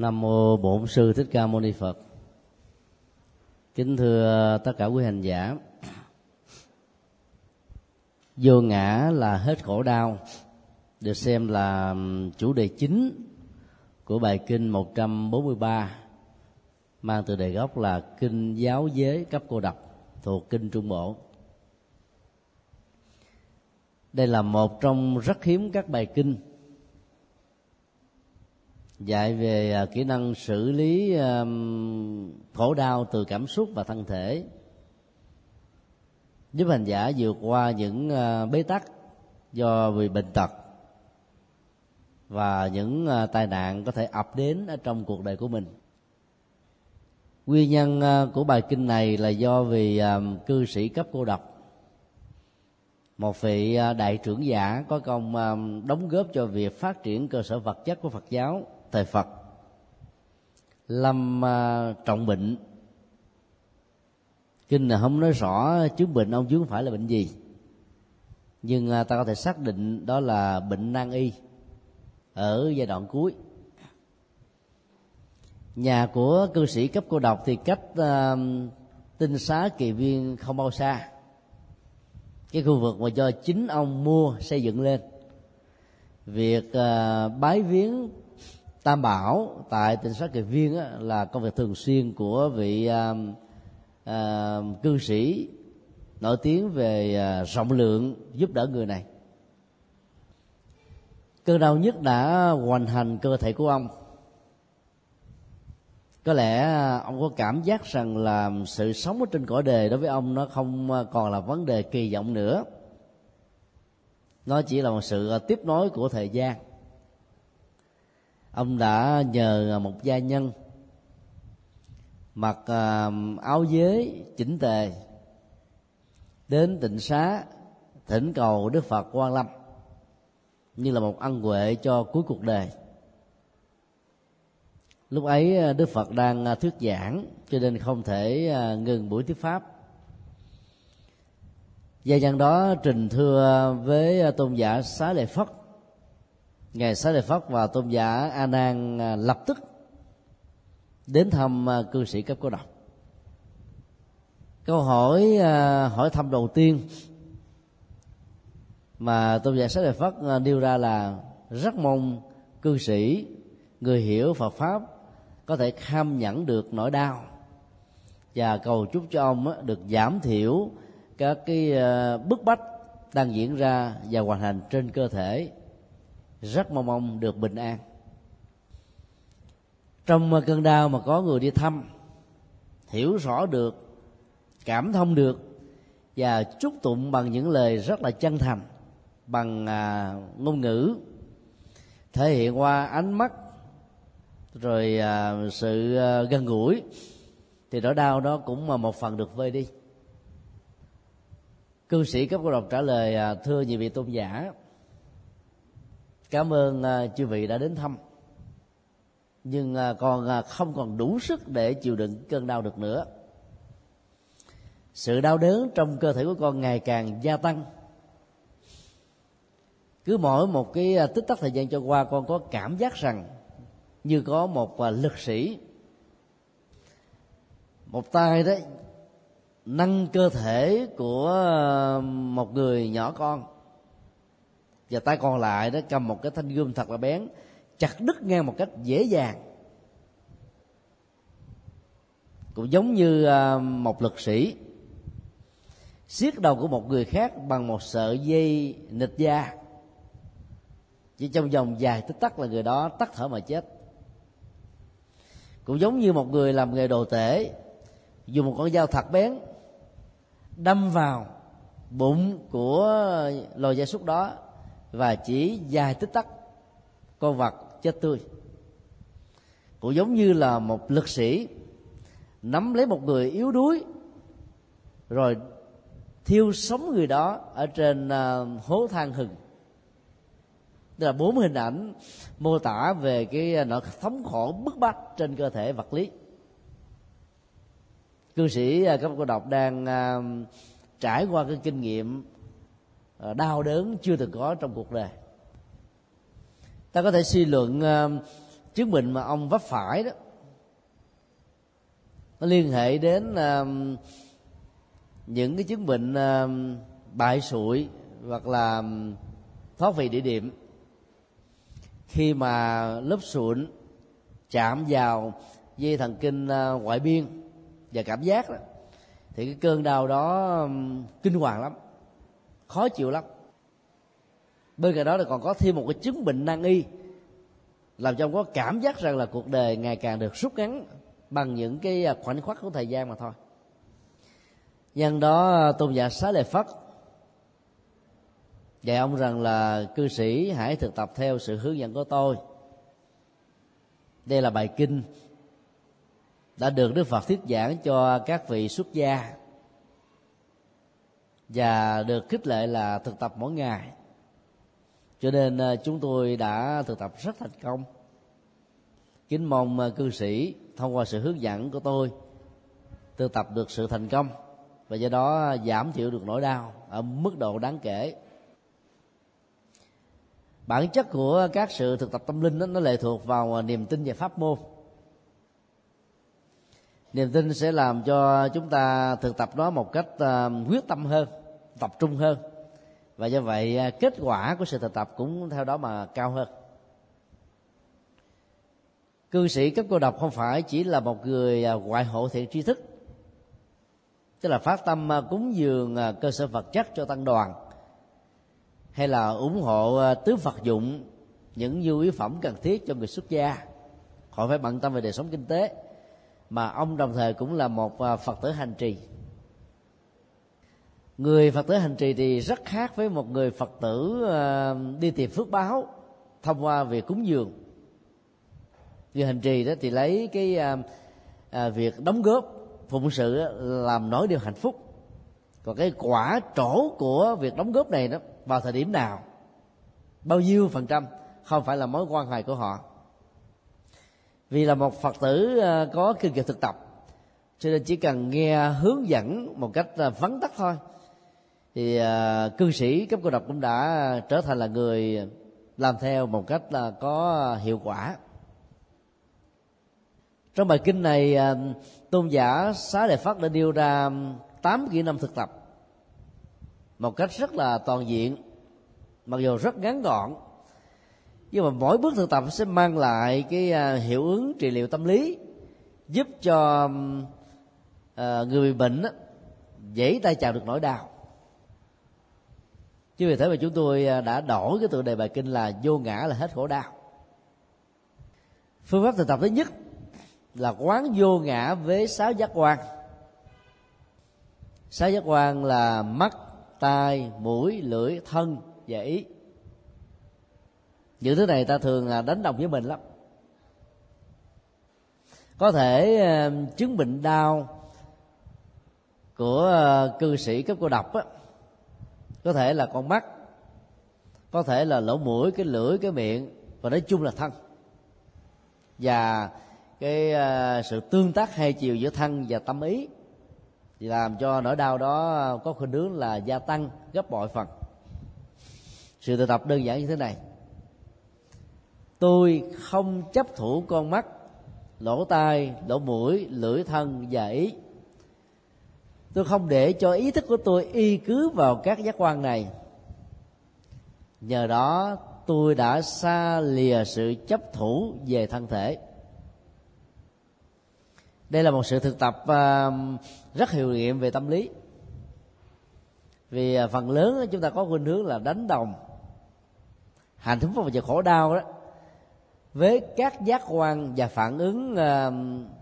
Nam mô Bổn sư Thích Ca Mâu Ni Phật. Kính thưa tất cả quý hành giả. Vô ngã là hết khổ đau, được xem là chủ đề chính của bài kinh 143 mang từ đề gốc là kinh giáo giới cấp cô độc thuộc kinh Trung Bộ. Đây là một trong rất hiếm các bài kinh dạy về à, kỹ năng xử lý khổ đau từ cảm xúc và thân thể. Giúp hành giả vượt qua những à, bế tắc do vì bệnh tật và những à, tai nạn có thể ập đến ở trong cuộc đời của mình. Nguyên nhân của bài kinh này là do vì cư sĩ cấp cô độc. Một vị đại trưởng giả có công đóng góp cho việc phát triển cơ sở vật chất của phật giáo thời phật. Lâm à, trọng bệnh. Kinh này không nói rõ chứng bệnh ông vướng phải là bệnh gì. Nhưng à, ta có thể xác định đó là bệnh nan y ở giai đoạn cuối. Nhà của cư sĩ cấp cô độc thì cách uh, tinh xá kỳ viên không bao xa. Cái khu vực mà do chính ông mua xây dựng lên. Việc uh, bái viếng tam bảo tại tỉnh sát kỳ viên á, là công việc thường xuyên của vị à, à, cư sĩ nổi tiếng về à, rộng lượng giúp đỡ người này. Cơn đau nhất đã hoành hành cơ thể của ông. Có lẽ à, ông có cảm giác rằng là sự sống ở trên cõi đề đối với ông nó không à, còn là vấn đề kỳ vọng nữa. Nó chỉ là một sự à, tiếp nối của thời gian ông đã nhờ à, một gia nhân mặc à, áo giới chỉnh tề đến tịnh xá thỉnh cầu đức phật quan lâm như là một ân huệ cho cuối cuộc đời. Lúc ấy à, đức phật đang thuyết giảng cho nên không thể ngừng buổi thuyết pháp. Gia nhân đó trình thưa với tôn giả xá lệ phất ngài xá lợi phất và tôn giả a nan à, lập tức đến thăm à, cư sĩ cấp cô độc. Câu hỏi à, hỏi thăm đầu tiên mà tôn giả xá lợi phất nêu ra là rất mong cư sĩ, người hiểu phật pháp, có thể kham nhẫn được nỗi đau và cầu chúc cho ông được giảm thiểu các cái bức bách đang diễn ra và hoàn thành trên cơ thể rất mong mong được bình an. Trong cơn đau mà có người đi thăm hiểu rõ được cảm thông được và chúc tụng bằng những lời rất là chân thành bằng à, ngôn ngữ thể hiện qua ánh mắt rồi à, sự à, gần gũi thì nỗi đau đó cũng mà một phần được vơi đi. Cư sĩ cấp cô độc trả lời à, thưa nhị vị tôn giả cảm ơn uh, chư vị đã đến thăm. Nhưng uh, còn uh, không còn đủ sức để chịu đựng cơn đau được nữa. Sự đau đớn trong cơ thể của con ngày càng gia tăng. Cứ mỗi một cái tích tắc thời gian cho qua con có cảm giác rằng như có một lực sĩ một tay đấy nâng cơ thể của một người nhỏ con và tay còn lại đó, cầm một cái thanh gươm thật là bén, chặt đứt ngang một cách dễ dàng. Cũng giống như à, một lực sĩ. Siết đầu của một người khác bằng một sợi dây nịch da. Chỉ trong vòng dài tích tắc là người đó tắt thở mà chết. Cũng giống như một người làm nghề đồ tể, dùng một con dao thật bén, đâm vào bụng của loài gia súc đó và chỉ dài tích tắc con vật chết tươi. Cũng giống như là một lực sĩ nắm lấy một người yếu đuối rồi thiêu sống người đó ở trên uh, hố than hừng. Tức là bốn hình ảnh mô tả về cái à, nỗi thống khổ bức bách trên cơ thể vật lý. Cư sĩ à, các cô đọc đang uh, trải qua cái kinh nghiệm Ờ, đau đớn chưa từng có trong cuộc đời. Ta có thể suy luận ờ, chứng bệnh mà ông vấp phải đó, nó liên hệ đến ờ, những cái chứng bệnh bại sụi hoặc là thoát vị địa điểm. Khi mà lớp sụn chạm vào dây thần kinh ngoại biên và cảm giác đó, thì cái cơn đau đó kinh hoàng lắm khó chịu lắm. Bên cạnh đó là còn có thêm một cái chứng bệnh nan y, làm cho ông có cảm giác rằng là cuộc đời ngày càng được rút ngắn bằng những cái à, khoảnh khắc của thời gian mà thôi. Nhân đó à, tôn giả xá lợi phất dạy ông rằng là, cư sĩ, hãy thực tập theo sự hướng dẫn của tôi. Đây là bài kinh đã được đức phật thuyết giảng cho các vị xuất gia và được khích lệ là thực tập mỗi ngày. Cho nên ờ, chúng tôi đã thực tập rất thành công. Kính mong ờ, cư sĩ thông qua sự hướng dẫn của tôi thực tập được sự thành công và do đó giảm thiểu được nỗi đau ở mức độ đáng kể. Bản chất của các sự thực tập tâm linh đó, nó lệ thuộc vào ờ, niềm tin và pháp môn. Niềm tin sẽ làm cho chúng ta thực tập nó một cách quyết tâm hơn tập trung hơn. Và do vậy à, kết quả của sự thực tập cũng theo đó mà cao hơn. Cư sĩ cấp cô độc không phải chỉ là một người à, ngoại hộ thiện tri thức, tức là phát tâm à, cúng dường cơ sở vật chất cho tăng đoàn, hay là ủng hộ tứ phật dụng, những nhu yếu phẩm cần thiết cho người xuất gia. Họ phải bận tâm về đời sống kinh tế, mà ông đồng thời cũng là một phật tử hành trì người phật tử hành trì thì rất khác với một người phật tử ờ, đi tìm phước báo, thông qua việc cúng dường. Người hành trì đó thì lấy cái ờ, ờ, việc đóng góp phụng sự làm nổi điều hạnh phúc. Còn cái quả trổ của việc đóng góp này đó, vào thời điểm nào? Bao nhiêu phần trăm? Không phải là mối quan hệ của họ. Vì là một phật tử có kinh nghiệm thực tập, cho nên chỉ cần nghe hướng dẫn một cách vắn tắt thôi thì uh, cư sĩ cấp cô độc cũng đã trở thành là người làm theo một cách là có hiệu quả. Trong bài kinh này uh, tôn giả xá đề phát đã nêu ra tám kỹ năng thực tập một cách rất là toàn diện mặc dù rất ngắn gọn nhưng mà mỗi bước thực tập sẽ mang lại cái à, hiệu ứng trị liệu tâm lý giúp cho người bị bệnh dễ tay chào được nỗi đau chứ vì thế mà chúng tôi à, đã đổi cái tựa đề bài kinh là vô ngã là hết khổ đau. Phương pháp thực tập thứ nhất là quán vô ngã với sáu giác quan. Sáu giác quan là mắt tai mũi lưỡi thân và ý. Những thứ này ta thường à, đánh đồng với mình lắm. Có thể à, chứng bệnh đau của cư sĩ cấp cô độc á, có thể là con mắt có thể là lỗ mũi cái lưỡi cái miệng và nói chung là thân. Và cái uh, sự tương tác hai chiều giữa thân và tâm ý thì làm cho nỗi đau đó có khuynh hướng là gia tăng gấp bội phần. Sự tự tập đơn giản như thế này. Tôi không chấp thủ con mắt lỗ tai lỗ mũi lưỡi thân và ý tôi không để cho ý thức của tôi y cứ vào các giác quan này. Nhờ đó, tôi đã xa lìa sự chấp thủ về thân thể. Đây là một sự thực tập à, rất hiệu nghiệm về tâm lý. Vì à, phần lớn chúng ta có khuynh hướng là đánh đồng. Hạnh phúc và khổ đau đó, với các giác quan và phản ứng à,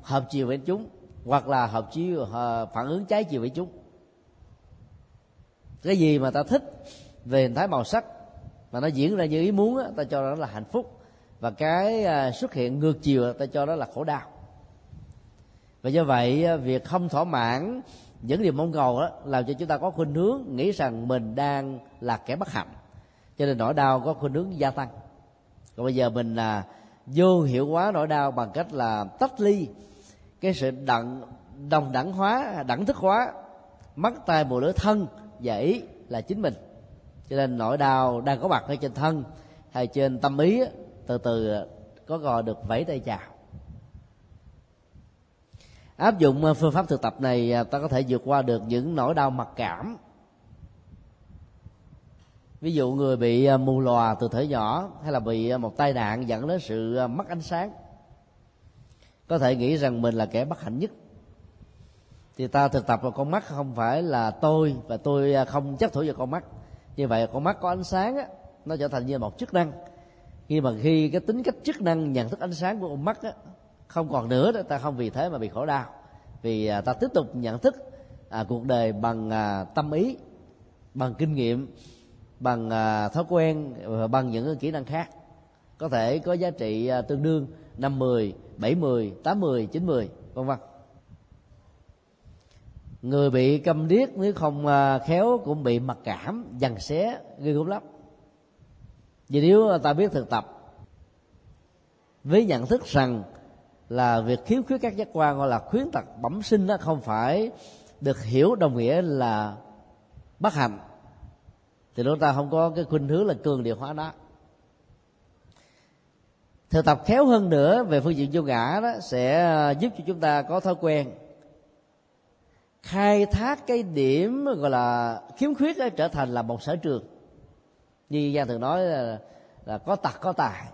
hợp chiều với chúng hoặc là hợp chí ờ, phản ứng trái chiều với chúng. Cái gì mà ta thích về hình thái màu sắc mà nó diễn ra như ý muốn á, ta cho đó là hạnh phúc. Và cái ờ, xuất hiện ngược chiều ta cho đó là khổ đau. Và do vậy ờ, việc không thỏa mãn những điều mong cầu đó làm cho chúng ta có khuynh hướng nghĩ rằng mình đang là kẻ bất hạnh. Cho nên nỗi đau có khuynh hướng gia tăng. Còn bây giờ mình là vô hiệu hóa nỗi đau bằng cách là tách ly cái sự đặng, đồng đẳng hóa, đẳng thức hóa, mắt tay mũi lưỡi thân và ý là chính mình. Cho nên nỗi đau đang có mặt ở trên thân hay trên tâm ý từ từ có gọi được vẫy tay chào. Áp dụng ờ, phương pháp thực tập này ờ, ta có thể vượt qua được những nỗi đau mặc cảm. Ví dụ người bị ờ, mù lòa từ thời nhỏ hay là bị một tai nạn dẫn đến sự mất ánh sáng có thể nghĩ rằng mình là kẻ bất hạnh nhất. Thì ta thực tập vào con mắt không phải là tôi và tôi à, không chấp thủ vào con mắt. Như vậy con mắt có ánh sáng á, nó trở thành như một chức năng. Khi mà khi cái tính cách chức năng nhận thức ánh sáng của con mắt á, không còn nữa đó ta không vì thế mà bị khổ đau. Vì à, ta tiếp tục nhận thức à, cuộc đời bằng à, tâm ý bằng kinh nghiệm bằng à, thói quen và bằng những kỹ năng khác. Có thể có giá trị à, tương đương năm mười bảy mười tám mười chín mười vân vân. Người bị câm điếc nếu không à, khéo cũng bị mặc cảm, dằn xé ghê gớm lắm. Vì nếu ta biết thực tập, với nhận thức rằng là việc khiếm khuyết các giác quan gọi là khuyến tật bẩm sinh đó không phải được hiểu đồng nghĩa là bất hạnh, thì chúng ta không có cái khuynh hướng là cường điều hóa nó thực tập khéo hơn nữa về phương diện vô ngã đó sẽ ờ, giúp cho chúng ta có thói quen khai thác cái điểm gọi là khiếm khuyết ấy trở thành là một sở trường. Như gia thường nói là, là có tật có tài.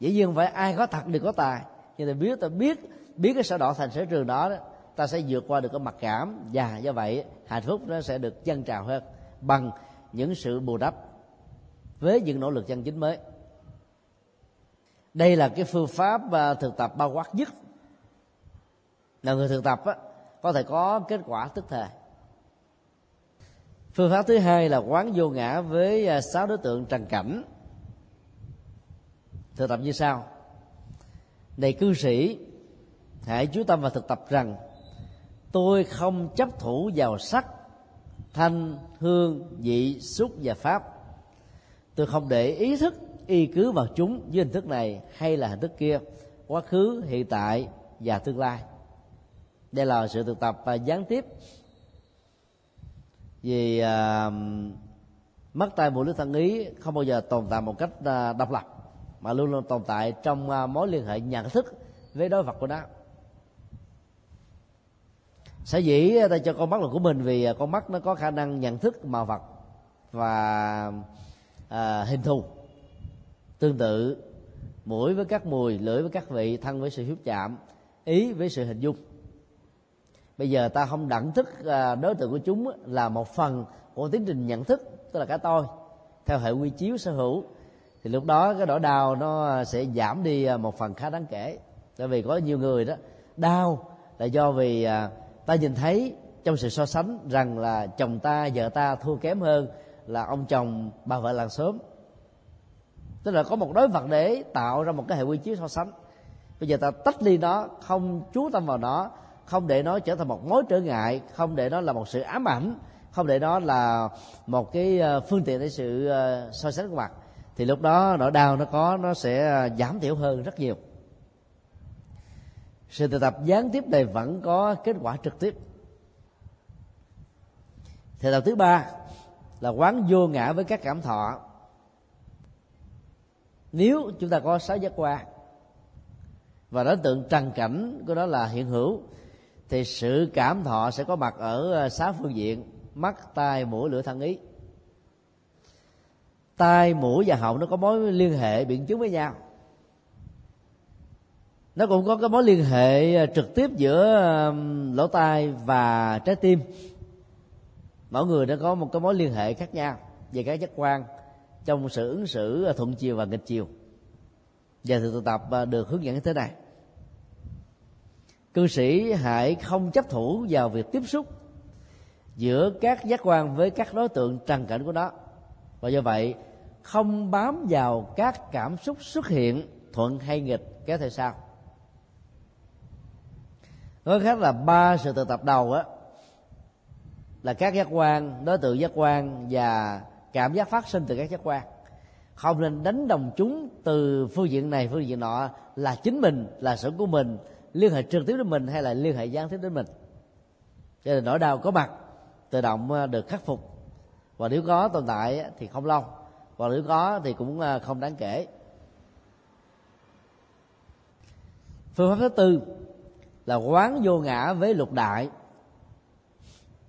Dĩ nhiên phải ai có tật đều có tài. Nhưng mà biết ta biết biết cái sở đỏ thành sở trường đó, đó ta sẽ vượt qua được cái mặc cảm. Và do vậy hạnh phúc nó sẽ được dân trào hơn bằng những sự bù đắp với những nỗ lực chân chính mới đây là cái phương pháp à, thực tập bao quát nhất. Là người thực tập á, có thể có kết quả tức thời. Phương pháp thứ hai là quán vô ngã với à, sáu đối tượng trần cảnh. Thực tập như sau. Này cư sĩ hãy chú tâm và thực tập rằng tôi không chấp thủ vào sắc thanh hương vị xúc và pháp. Tôi không để ý thức y cứ vào chúng dưới hình thức này hay là hình thức kia quá khứ hiện tại và tương lai. Đây là sự thực tập và gián tiếp. Vì uh, mắt tay mũi lưỡi thân ý không bao giờ tồn tại một cách uh, độc lập mà luôn luôn tồn tại trong uh, mối liên hệ nhận thức với đối vật của nó. Sở dĩ ta cho con mắt là của mình vì con mắt nó có khả năng nhận thức màu vật và à, hình thù tương tự, mũi với các mùi, lưỡi với các vị, thân với sự hiếp chạm, ý với sự hình dung. Bây giờ ta không đẳng thức à, đối tượng của chúng là một phần của tiến trình nhận thức, tức là cả tôi, theo hệ quy chiếu sở hữu. Thì lúc đó cái nỗi đau nó à, sẽ giảm đi à, một phần khá đáng kể. Tại vì có nhiều người đó, đau là do vì ta nhìn thấy trong sự so sánh rằng là chồng ta, vợ ta thua kém hơn là ông chồng bà vợ làng sớm tức là có một đối vật để tạo ra một cái hệ quy chiếu so sánh. Bây giờ ta tách ly nó, không chú tâm vào nó, không để nó trở thành một mối trở ngại, không để nó là một sự ám ảnh, không để nó là một cái ờ, phương tiện để sự ờ, so sánh của mặt thì lúc đó nỗi đau nó có, nó sẽ ờ, giảm thiểu hơn rất nhiều. Sự thực tập gián tiếp này vẫn có kết quả trực tiếp. Thực tập thứ ba là quán vô ngã với các cảm thọ nếu chúng ta có sáu giác quan, và đối tượng trần cảnh của đó là hiện hữu, thì sự cảm thọ sẽ có mặt ở ờ, sáu phương diện, mắt, tai, mũi, lưỡi, thân ý. Tai, mũi và họng nó có mối liên hệ biện chứng với nhau. Nó cũng có cái mối liên hệ ờ, trực tiếp giữa lỗ tai và trái tim. Mỗi người nó có một cái mối liên hệ khác nhau về các giác quan trong sự ứng xử à, thuận chiều và nghịch chiều. Và thực tập à, được hướng dẫn như thế này. Cư sĩ hãy không chấp thủ vào việc tiếp xúc giữa các giác quan với các đối tượng trần cảnh của nó. Và do vậy, không bám vào các cảm xúc xuất hiện, thuận hay nghịch kéo theo sau. Nói khác là ba sự tự tập đầu á, là các giác quan, đối tượng giác quan và cảm giác phát sinh từ các giác quan. Không nên đánh đồng chúng từ phương diện này, phương diện nọ, là chính mình, là sở của mình, liên hệ trực tiếp đến mình hay là liên hệ gián tiếp đến mình. Cho nên nỗi đau có mặt, tự động ờ, được khắc phục. Và nếu có tồn tại thì không lâu. Và nếu có thì cũng ờ, không đáng kể. Phương pháp thứ tư là quán vô ngã với lục đại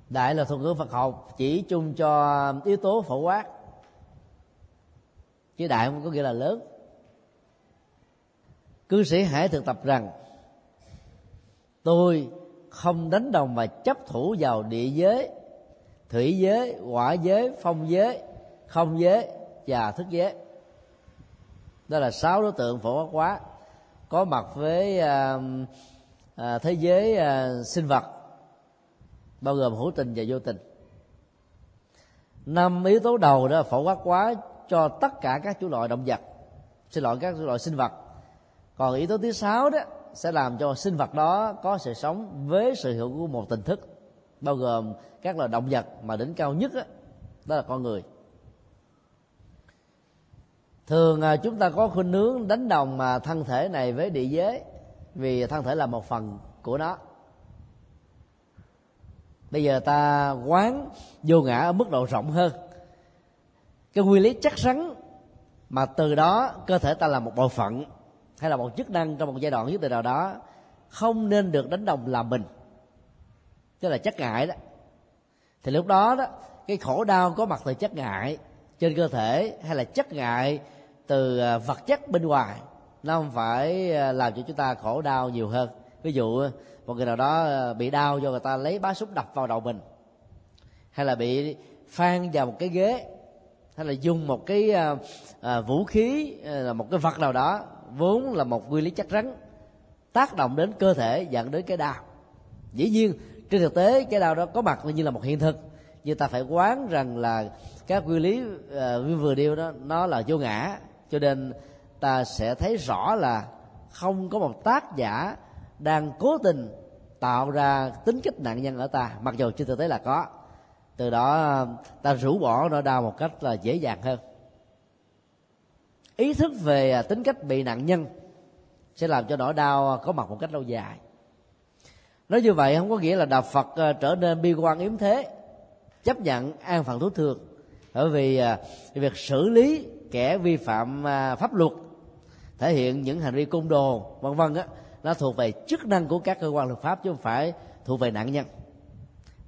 đại là thuật ngữ phật học chỉ chung cho yếu tố phổ quát. Chứ đại không có nghĩa là lớn. Cư sĩ hãy thực tập rằng tôi không đánh đồng và chấp thủ vào địa giới thủy giới hỏa giới phong giới không giới và thức giới. Đó là sáu đối tượng phổ quát quá. Có mặt với à, à, thế giới à, sinh vật bao gồm hữu tình và vô tình. Năm yếu tố đầu đó là phổ quát quá cho tất cả các chủ loại động vật xin lỗi các chủ loại sinh vật. Còn yếu tố thứ sáu đó sẽ làm cho sinh vật đó có sự sống với sự hữu của một tình thức bao gồm các loài động vật mà đỉnh cao nhất đó, đó là con người. Thường à, chúng ta có khuynh hướng đánh đồng mà thân thể này với địa giới vì thân thể là một phần của nó bây giờ ta quán vô ngã ở mức độ rộng hơn. Cái nguyên lý chắc chắn mà từ đó cơ thể ta là một bộ phận hay là một chức năng trong một giai đoạn nhất định nào đó không nên được đánh đồng là mình. Tức là chắc ngại đó. Thì lúc đó đó, cái khổ đau có mặt từ chất ngại trên cơ thể hay là chất ngại từ à, vật chất bên ngoài, nó không phải à, làm cho chúng ta khổ đau nhiều hơn. Ví dụ một người nào đó ờ, bị đau do người ta lấy bá súng đập vào đầu mình. Hay là bị phan vào một cái ghế. Hay là dùng một cái à, à, vũ khí là một cái vật nào đó vốn là một nguyên lý chắc rắn tác động đến cơ thể dẫn đến cái đau. Dĩ nhiên trên thực tế cái đau đó có mặt như là một hiện thực nhưng ta phải quán rằng là các nguyên lý uh, vừa điêu đó nó là vô ngã. Cho nên ta sẽ thấy rõ là không có một tác giả đang cố tình tạo ra tính cách nạn nhân ở ta, mặc dù trên thực tế là có. Từ đó, ta rũ bỏ nỗi đau một cách là dễ dàng hơn. Ý thức về à, tính cách bị nạn nhân sẽ làm cho nỗi đau à, có mặt một cách lâu dài. Nói như vậy không có nghĩa là đạo phật à, trở nên bi quan yếm thế, chấp nhận an phận thú thường. Bởi vì việc xử lý kẻ vi phạm pháp luật, thể hiện những hành vi côn đồ, vân vân á nó thuộc về chức năng của các cơ quan luật pháp chứ không phải thuộc về nạn nhân.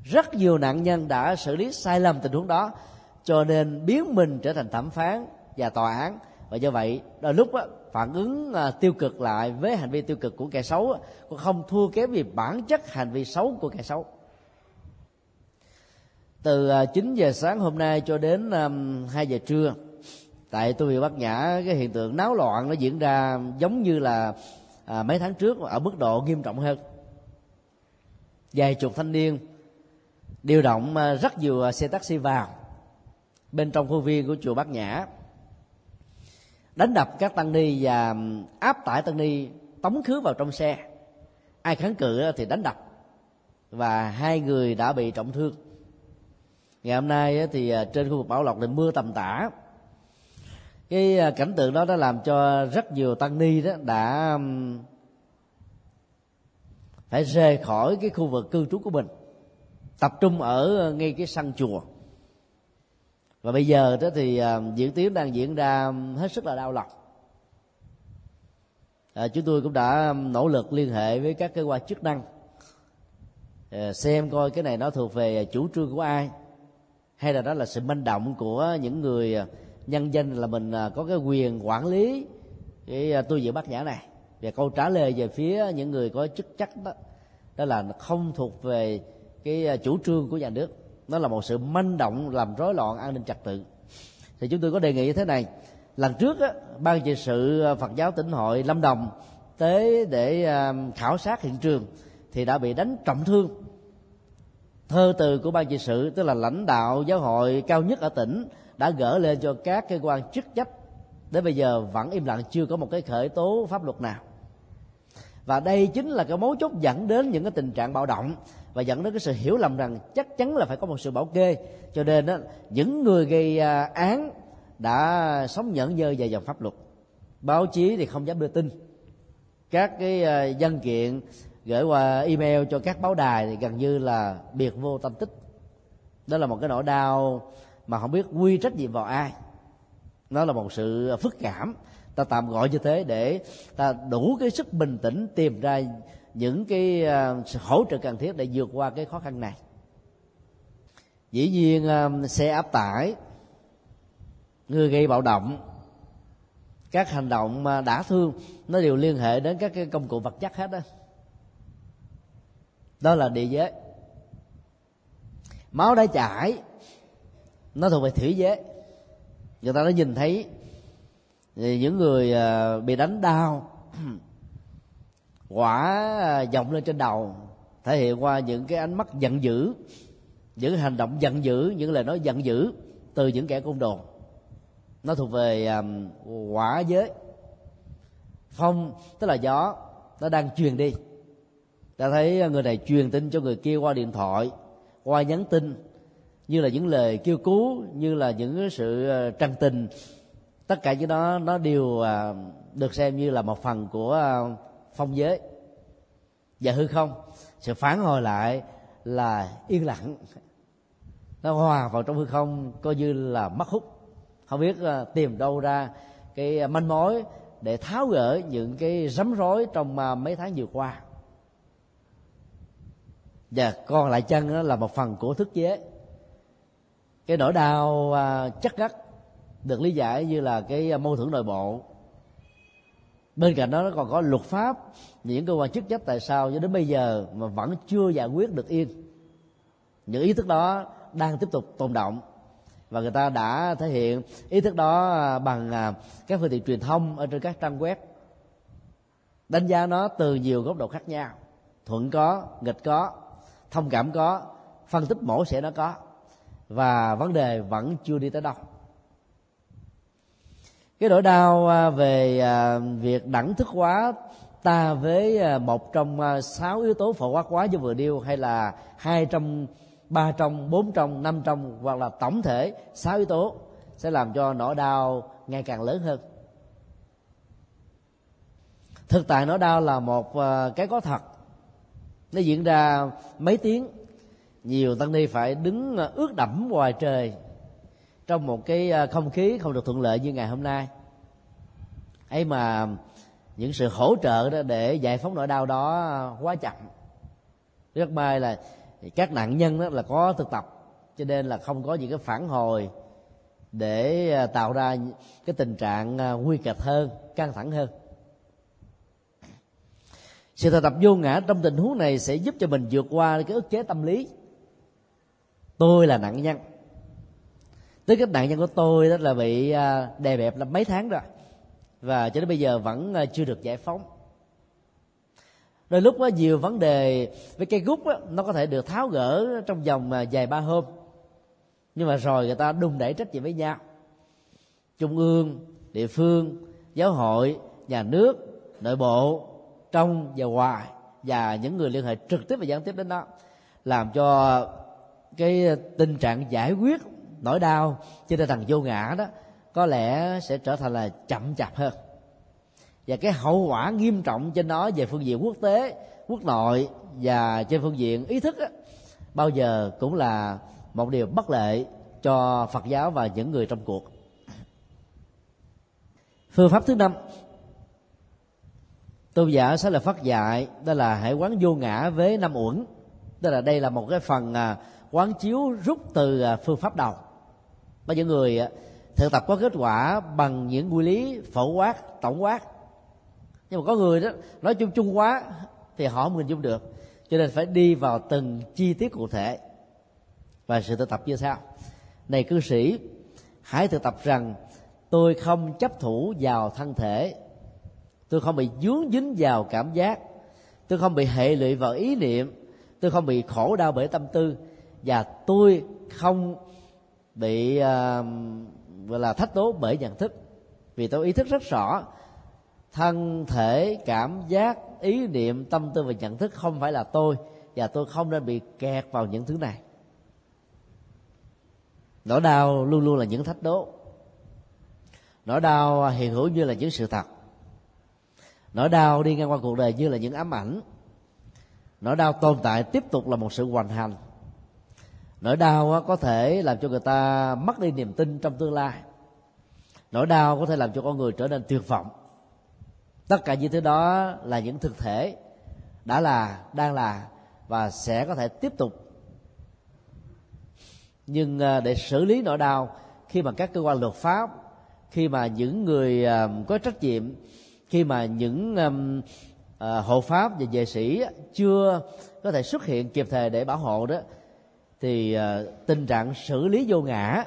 Rất nhiều nạn nhân đã xử lý sai lầm tình huống đó cho nên biến mình trở thành thẩm phán và tòa án. Và do vậy đôi lúc á, phản ứng à, tiêu cực lại với hành vi tiêu cực của kẻ xấu á, cũng không thua kém vì bản chất hành vi xấu của kẻ xấu. Từ à, 9 giờ sáng hôm nay cho đến à, 2 giờ trưa tại tôi bị bắt nhã cái hiện tượng náo loạn nó diễn ra giống như là à, mấy tháng trước ở mức độ nghiêm trọng hơn. Vài chục thanh niên điều động à, rất nhiều à, xe taxi vào bên trong khu viên của chùa Bát Nhã đánh đập các tăng ni và áp tải tăng ni tống khứ vào trong xe. Ai kháng cự thì đánh đập và hai người đã bị trọng thương. Ngày hôm nay thì à, trên khu vực bảo lộc thì mưa tầm tã cái à, cảnh tượng đó đã làm cho rất nhiều tăng ni đó đã phải rời khỏi cái khu vực cư trú của mình tập trung ở ngay cái sân chùa. Và bây giờ đó thì à, diễn tiến đang diễn ra hết sức là đau lòng. À, chúng tôi cũng đã nỗ lực liên hệ với các cơ quan chức năng à, xem coi cái này nó thuộc về chủ trương của ai hay là đó là sự manh động của những người à, nhân danh là mình à, có cái quyền quản lý cái à, tu viện bát nhã này. Và câu trả lời về phía những người có chức trách đó đó là không thuộc về cái à, chủ trương của nhà nước. Nó là một sự manh động làm rối loạn an ninh trật tự. Thì chúng tôi có đề nghị như thế này. Lần trước á, ban trị sự phật giáo tỉnh hội lâm đồng tới để khảo sát hiện trường thì đã bị đánh trọng thương. Thơ từ của ban trị sự tức là lãnh đạo giáo hội cao nhất ở tỉnh đã gỡ lên cho các cơ quan chức trách đến bây giờ vẫn im lặng chưa có một cái khởi tố pháp luật nào. Và đây chính là cái mấu chốt dẫn đến những cái tình trạng bạo động và dẫn đến cái sự hiểu lầm rằng chắc chắn là phải có một sự bảo kê. Cho nên đó, những người gây à, án đã sống nhẫn nhơ về dòng pháp luật. Báo chí thì không dám đưa tin. Các cái à, văn dân kiện gửi qua email cho các báo đài thì gần như là biệt vô tâm tích. Đó là một cái nỗi đau mà không biết quy trách nhiệm vào ai. Nó là một sự phức cảm. Ta tạm gọi như thế để ta đủ cái sức bình tĩnh tìm ra những cái uh, hỗ trợ cần thiết để vượt qua cái khó khăn này. Dĩ nhiên à, uh, xe áp tải người gây bạo động. Các hành động mà đã thương nó đều liên hệ đến các cái công cụ vật chất hết đó đó là địa giới. Máu đã chảy nó thuộc về thủy giới. Người ta đã nhìn thấy ờ, những người ờ, bị đánh đau, quả ờ, dòng lên trên đầu, thể hiện qua những cái ánh mắt giận dữ, những hành động giận dữ, những lời nói giận dữ từ những kẻ côn đồ. Nó thuộc về quả giới. Phong, tức là gió, nó đang truyền đi. Ta thấy người này truyền tin cho người kia qua điện thoại, qua nhắn tin như là những lời kêu cứu như là những sự ờ, trăng tình. Tất cả những đó nó đều à, được xem như là một phần của à, phong giới. Và hư không sự phản hồi lại là yên lặng. Nó hòa vào trong hư không coi như là mất hút. Không biết à, tìm đâu ra cái manh mối để tháo gỡ những cái rắm rối trong mấy tháng vừa qua. Và còn lại chân đó là một phần của thức chế cái nỗi đau à, chắc gắt được lý giải như là cái à, mâu thuẫn nội bộ. Bên cạnh đó nó còn có luật pháp, những cơ quan chức trách tại sao cho đến bây giờ mà vẫn chưa giải quyết được yên. Những ý thức đó đang tiếp tục tồn động và người ta đã thể hiện ý thức đó à, bằng các phương tiện truyền thông ở trên các trang web. Đánh giá nó từ nhiều góc độ khác nhau. Thuận có, nghịch có, thông cảm có, phân tích mổ sẽ nó có và vấn đề vẫn chưa đi tới đâu. Cái nỗi đau à, về à, việc đẳng thức hóa ta với à, một trong sáu yếu tố phổ quát quá như vừa điêu hay là hai trong, ba trong, bốn trong, năm trong, hoặc là tổng thể sáu yếu tố sẽ làm cho nỗi đau ngày càng lớn hơn. Thực tại nỗi đau là một cái có thật. Nó diễn ra mấy tiếng nhiều tăng ni phải đứng ờ, ướt đẫm ngoài trời trong một cái ờ, không khí không được thuận lợi như ngày hôm nay. Ấy mà những sự hỗ trợ đó để giải phóng nỗi đau đó quá chậm. Rất may là các nạn nhân đó là có thực tập, cho nên là không có những cái phản hồi để ờ, tạo ra cái tình trạng nguy kịch hơn, căng thẳng hơn. Sự thực tập vô ngã trong tình huống này sẽ giúp cho mình vượt qua cái ức chế tâm lý tôi là nạn nhân. Tới cái nạn nhân của tôi đó là bị à, đè bẹp là mấy tháng rồi. Và cho đến bây giờ vẫn à, chưa được giải phóng. Đôi lúc có nhiều vấn đề với cây gút đó, nó có thể được tháo gỡ trong vòng à, vài ba hôm. Nhưng mà rồi người ta đùng đẩy trách nhiệm với nhau. Trung ương địa phương giáo hội nhà nước nội bộ trong và ngoài và những người liên hệ trực tiếp và gián tiếp đến đó làm cho cái ờ, tình trạng giải quyết nỗi đau trên tinh thần vô ngã đó có lẽ sẽ trở thành là chậm chạp hơn. Và cái hậu quả nghiêm trọng trên nó về phương diện quốc tế quốc nội và trên phương diện ý thức đó, bao giờ cũng là một điều bất lợi cho phật giáo và những người trong cuộc. Phương pháp thứ năm tôn giả sẽ là phát dạy đó là hãy quán vô ngã với năm uẩn. Tức là đây là một cái phần à, quán chiếu rút từ à, phương pháp đầu. Có những người à, thực tập có kết quả bằng những nguyên lý phổ quát, tổng quát. Nhưng mà có người đó, nói chung chung quá, thì họ không dung được. Cho nên phải đi vào từng chi tiết cụ thể. Và sự thực tập như sau. Này cư sĩ, hãy thực tập rằng, tôi không chấp thủ vào thân thể. Tôi không bị dướng dính vào cảm giác. Tôi không bị hệ lụy vào ý niệm. Tôi không bị khổ đau bởi tâm tư và tôi không bị uh, gọi là thách đố bởi nhận thức. Vì tôi ý thức rất rõ thân thể cảm giác ý niệm tâm tư và nhận thức không phải là tôi. Và tôi không nên bị kẹt vào những thứ này. Nỗi đau luôn luôn là những thách đố. Nỗi đau à, hiện hữu như là những sự thật. Nỗi đau đi ngang qua cuộc đời như là những ám ảnh. Nỗi đau tồn tại tiếp tục là một sự hoành hành nỗi đau có thể làm cho người ta mất đi niềm tin trong tương lai. Nỗi đau có thể làm cho con người trở nên tuyệt vọng. Tất cả những thứ đó là những thực thể đã là, đang là và sẽ có thể tiếp tục. Nhưng à, để xử lý nỗi đau, khi mà các cơ quan luật pháp, khi mà những người à, có trách nhiệm, khi mà những à, hộ pháp và vệ sĩ chưa có thể xuất hiện kịp thời để bảo hộ đó thì ờ, tình trạng xử lý vô ngã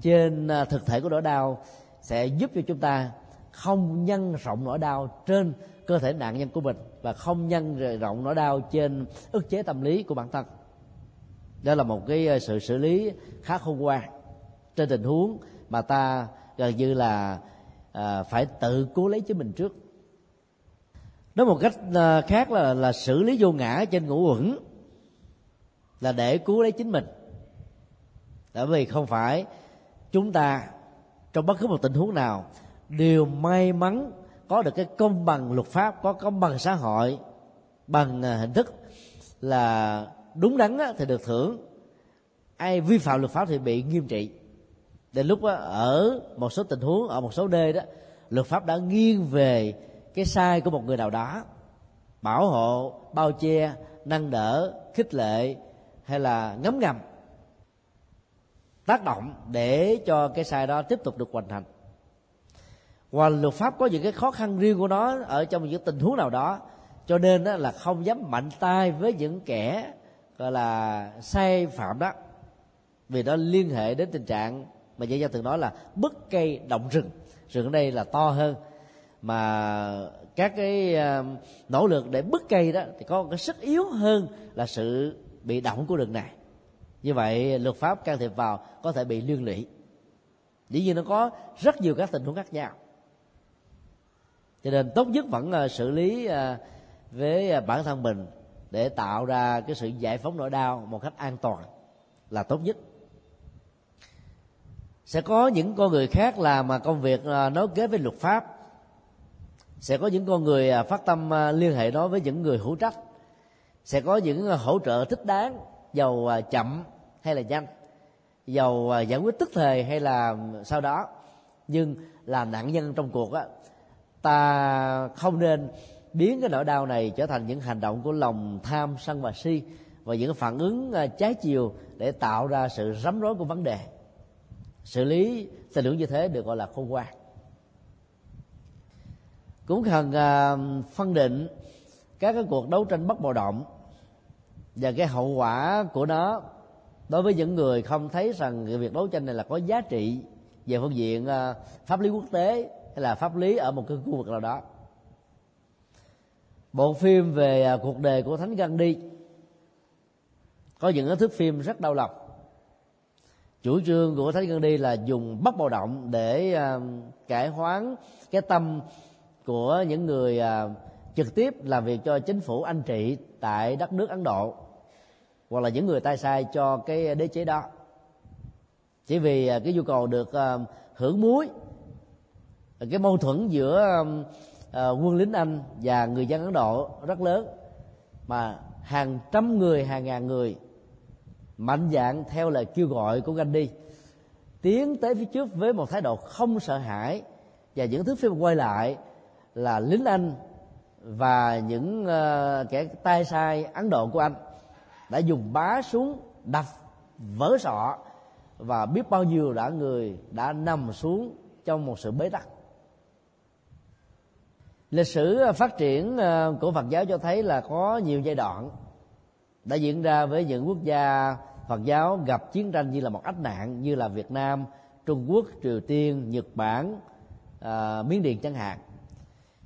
trên ờ, thực thể của nỗi đau sẽ giúp cho chúng ta không nhân rộng nỗi đau trên cơ thể nạn nhân của mình và không nhân rộng nỗi đau trên ức chế tâm lý của bản thân. Đó là một cái ờ, sự xử lý khá khôn ngoan trên tình huống mà ta gần như là à, phải tự cố lấy chính mình trước. Nói một cách khác là là xử lý vô ngã trên ngũ uẩn là để cứu lấy chính mình. Bởi vì không phải chúng ta trong bất cứ một tình huống nào đều may mắn có được cái công bằng luật pháp có công bằng xã hội bằng à, hình thức là đúng đắn thì được thưởng. Ai vi phạm luật pháp thì bị nghiêm trị. Đến lúc đó, ở một số tình huống ở một số nơi đó luật pháp đã nghiêng về cái sai của một người nào đó bảo hộ bao che nâng đỡ khích lệ hay là ngấm ngầm, tác động để cho cái sai đó tiếp tục được hoàn thành và luật pháp có những cái khó khăn riêng của nó ở trong những tình huống nào đó, cho nên đó là không dám mạnh tay với những kẻ, gọi là, sai phạm đó. Vì nó liên hệ đến tình trạng mà dân gian thường nói là bứt cây động rừng. Rừng ở đây là to hơn. Mà các cái à, nỗ lực để bứt cây đó thì có cái sức yếu hơn là sự bị động của rừng này. Như vậy, luật pháp can thiệp vào có thể bị liên lụy. Dĩ nhiên nó có rất nhiều các tình huống khác nhau. Cho nên tốt nhất vẫn ờ, xử lý ờ, với ờ, bản thân mình để tạo ra cái sự giải phóng nỗi đau một cách an toàn là tốt nhất. Sẽ có những con người khác làm mà công việc nối kết với luật pháp. Sẽ có những con người phát tâm liên hệ nói với những người hữu trách sẽ có những ờ, hỗ trợ thích đáng, giàu ờ, chậm hay là nhanh, giàu ờ, giải quyết tức thời hay là sau đó. Nhưng là nạn nhân trong cuộc á, ta không nên biến cái nỗi đau này trở thành những hành động của lòng tham sân và si và những phản ứng trái chiều để tạo ra sự rắm rối của vấn đề. Xử lý tình huống như thế được gọi là khôn ngoan. Cũng cần phân định các cái cuộc đấu tranh bất bạo động và cái hậu quả của nó, đối với những người không thấy rằng cái việc đấu tranh này là có giá trị về phương diện ờ, pháp lý quốc tế hay là pháp lý ở một cái khu vực nào đó. Bộ phim về ờ, cuộc đời của thánh Gandhi có những cái thước phim rất đau lòng. Chủ trương của thánh gandhi là dùng bất bạo động để ờ, cải hoán cái tâm của những người trực tiếp làm việc cho chính phủ anh trị tại đất nước ấn độ hoặc là những người tay sai cho cái đế chế đó. Chỉ vì à, cái nhu cầu được à, hưởng muối cái mâu thuẫn giữa à, quân lính anh và người dân ấn độ rất lớn mà hàng trăm người hàng ngàn người mạnh dạng theo lời kêu gọi của Gandhi tiến tới phía trước với một thái độ không sợ hãi và những thứ phim quay lại là lính anh và những uh, kẻ tay sai ấn độ của anh đã dùng bá xuống đập vỡ sọ và biết bao nhiêu đã người đã nằm xuống trong một sự bế tắc. Lịch sử ờ, phát triển ờ, của phật giáo cho thấy là có nhiều giai đoạn đã diễn ra với những quốc gia phật giáo gặp chiến tranh như là một ách nạn như là việt nam trung quốc triều tiên nhật bản à, miến điện chẳng hạn.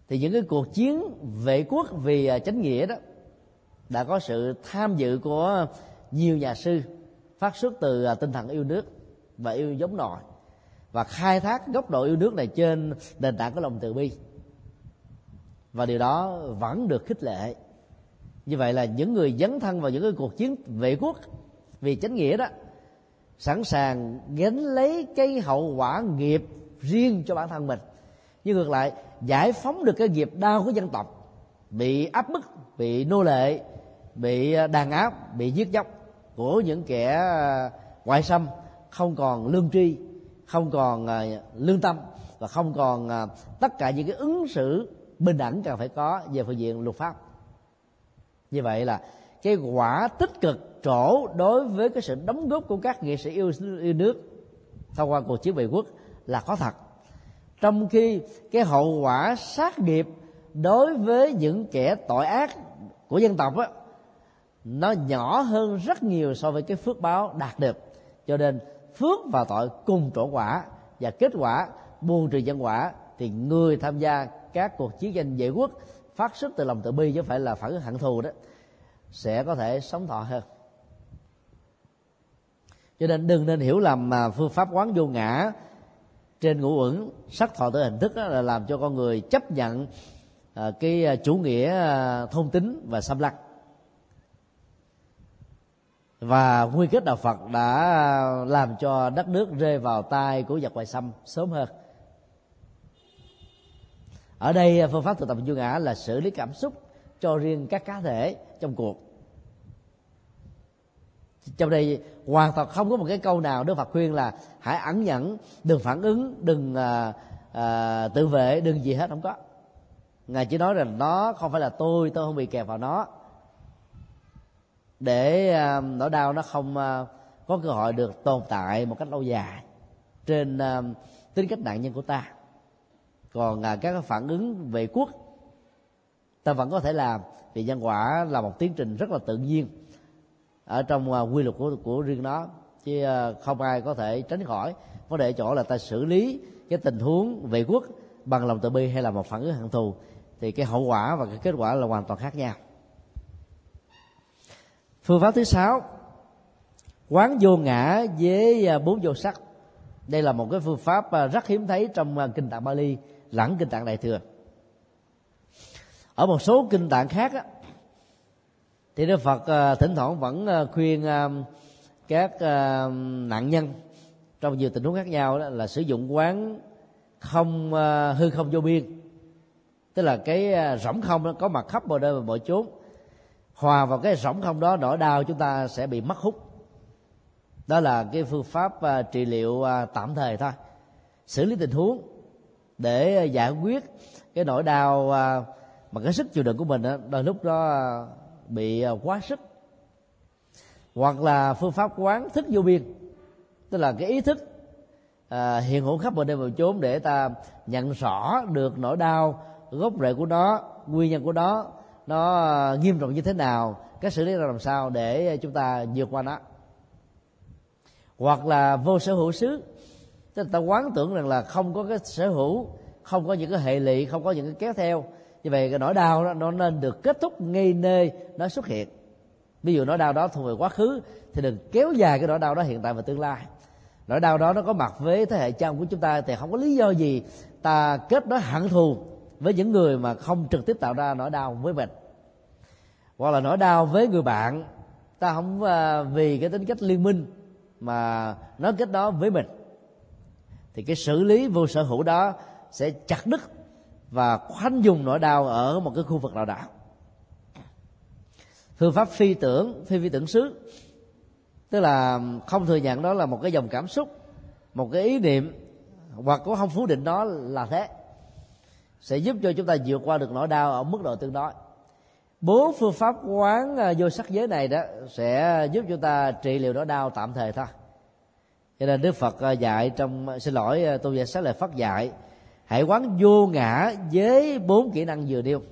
Thì những cái cuộc chiến vệ quốc vì chánh nghĩa đó đã có sự tham dự của nhiều nhà sư phát xuất từ à, tinh thần yêu nước và yêu giống nòi và khai thác góc độ yêu nước này trên nền tảng của lòng từ bi. Và điều đó vẫn được khích lệ. Như vậy là những người dấn thân vào những cái cuộc chiến vệ quốc vì chánh nghĩa đó, sẵn sàng gánh lấy cái hậu quả nghiệp riêng cho bản thân mình. Nhưng ngược lại, giải phóng được cái nghiệp đau của dân tộc bị áp bức, bị nô lệ bị ờ, đàn áp bị giết chóc của những kẻ ờ, ngoại xâm không còn lương tri không còn ờ, lương tâm và không còn tất cả những cái ứng xử bình đẳng cần phải có về phương diện luật pháp. Như vậy là cái quả tích cực trổ đối với cái sự đóng góp của các nghệ sĩ yêu, yêu nước thông qua cuộc chiến vệ quốc là có thật. Trong khi cái hậu quả sát nghiệp đối với những kẻ tội ác của dân tộc á nó nhỏ hơn rất nhiều so với cái phước báo đạt được. Cho nên phước và tội cùng trổ quả và kết quả, buồn trừ nhân quả thì người tham gia các cuộc chiến tranh vệ quốc phát xuất từ lòng từ bi chứ không phải là phản ứng hận thù đó, sẽ có thể sống thọ hơn. Cho nên đừng nên hiểu lầm mà phương pháp quán vô ngã trên ngũ uẩn, sắc thọ tới hình thức đó là làm cho con người chấp nhận à, cái à, chủ nghĩa à, thôn tính và xâm lăng và nguy kết đạo Phật đã làm cho đất nước rơi vào tay của giặc ngoại xâm sớm hơn. Ở đây phương pháp thực tập vô ngã là xử lý cảm xúc cho riêng các cá thể trong cuộc. Trong đây hoàn toàn không có một cái câu nào đức phật khuyên là hãy ẩn nhẫn đừng phản ứng đừng à, à, tự vệ đừng gì hết không có. Ngài chỉ nói rằng nó không phải là tôi tôi không bị kẹp vào nó để à, nỗi đau nó không à, có cơ hội được tồn tại một cách lâu dài trên à, tính cách nạn nhân của ta. Còn các phản ứng về quốc, ta vẫn có thể làm vì nhân quả là một tiến trình rất là tự nhiên ở trong quy luật của của riêng nó. Chứ không ai có thể tránh khỏi vấn đề chỗ là ta xử lý cái tình huống vệ quốc bằng lòng từ bi hay là một phản ứng hận thù. Thì cái hậu quả và cái kết quả là hoàn toàn khác nhau phương pháp thứ sáu quán vô ngã với à, bốn vô sắc. Đây là một cái phương pháp à, rất hiếm thấy trong à, kinh tạng Bali lẫn kinh tạng đại thừa. Ở một số kinh tạng khác á, thì đức phật thỉnh thoảng vẫn khuyên các nạn nhân trong nhiều tình huống khác nhau đó là sử dụng quán không hư không vô biên. Tức là cái rỗng không đó có mặt khắp mọi nơi và mọi chốn hòa vào cái rỗng không đó nỗi đau chúng ta sẽ bị mất hút. Đó là cái phương pháp uh, trị liệu uh, tạm thời thôi. Xử lý tình huống để giải quyết cái nỗi đau uh, mà cái sức chịu đựng của mình đó, đôi lúc đó bị quá sức. Hoặc là phương pháp quán thức vô biên tức là cái ý thức à, hiện hữu khắp mọi nơi mọi chốn để ta nhận rõ được nỗi đau gốc rễ của nó nguyên nhân của nó nó ờ, nghiêm trọng như thế nào cách xử lý ra làm sao để chúng ta vượt qua nó. Hoặc là vô sở hữu xứ, tức là ta quán tưởng rằng là không có cái sở hữu, không có những cái hệ lụy, không có những cái kéo theo. Như vậy cái nỗi đau đó, nó nên được kết thúc ngay nơi nó xuất hiện. Ví dụ nỗi đau đó thuộc về quá khứ, thì đừng kéo dài cái nỗi đau đó hiện tại và tương lai. Nỗi đau đó nó có mặt với thế hệ cha của chúng ta, thì không có lý do gì ta kết nối hận thù với những người mà không trực tiếp tạo ra nỗi đau với mình. Hoặc là nỗi đau với người bạn, ta không à, vì cái tính cách liên minh mà nó kết đó với mình, thì cái xử lý vô sở hữu đó sẽ chặt đứt và khoanh dùng nỗi đau ở một cái khu vực nào đó. Phương pháp phi tưởng, phi phi tưởng xứ, tức là không thừa nhận đó là một cái dòng cảm xúc, một cái ý niệm, hoặc cũng không phủ định đó là thế sẽ giúp cho chúng ta vượt qua được nỗi đau ở mức độ tương đối. Bốn phương pháp quán à, vô sắc giới này đó sẽ giúp chúng ta trị liệu nỗi đau tạm thời thôi. Cho nên đức phật à, dạy trong à, xin lỗi tôi giả sát lại phát dạy, hãy quán vô ngã với bốn kỹ năng vừa nêu.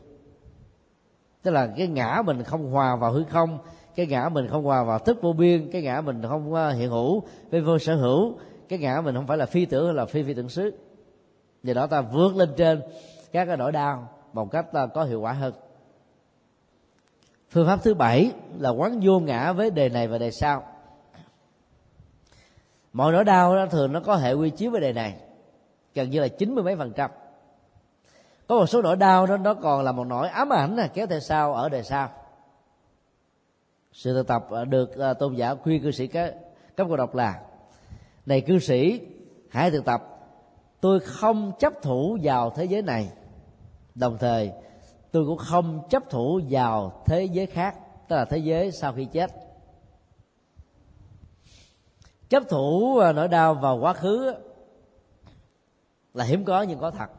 Tức là cái ngã mình không hòa vào hư không, cái ngã mình không hòa vào thức vô biên, cái ngã mình không hiện hữu với vô sở hữu, cái ngã mình không phải là phi tưởng hay là phi phi tưởng xứ. Vì đó ta vượt lên trên các cái nỗi đau một cách ờ, có hiệu quả hơn. Phương pháp thứ bảy là quán vô ngã với đề này và đề sau. Mọi nỗi đau đó thường nó có hệ quy chiếu với đề này gần như là chín mươi mấy phần trăm. Có một số nỗi đau đó nó còn là một nỗi ám ảnh này kéo theo sau ở đề sau. Sự thực tập à, được à, tôn giả khuyên cư sĩ cấp cô độc là này cư sĩ hãy thực tập. Tôi không chấp thủ vào thế giới này đồng thời, tôi cũng không chấp thủ vào thế giới khác, tức là thế giới sau khi chết. Chấp thủ à, nỗi đau vào quá khứ là hiếm có nhưng có thật.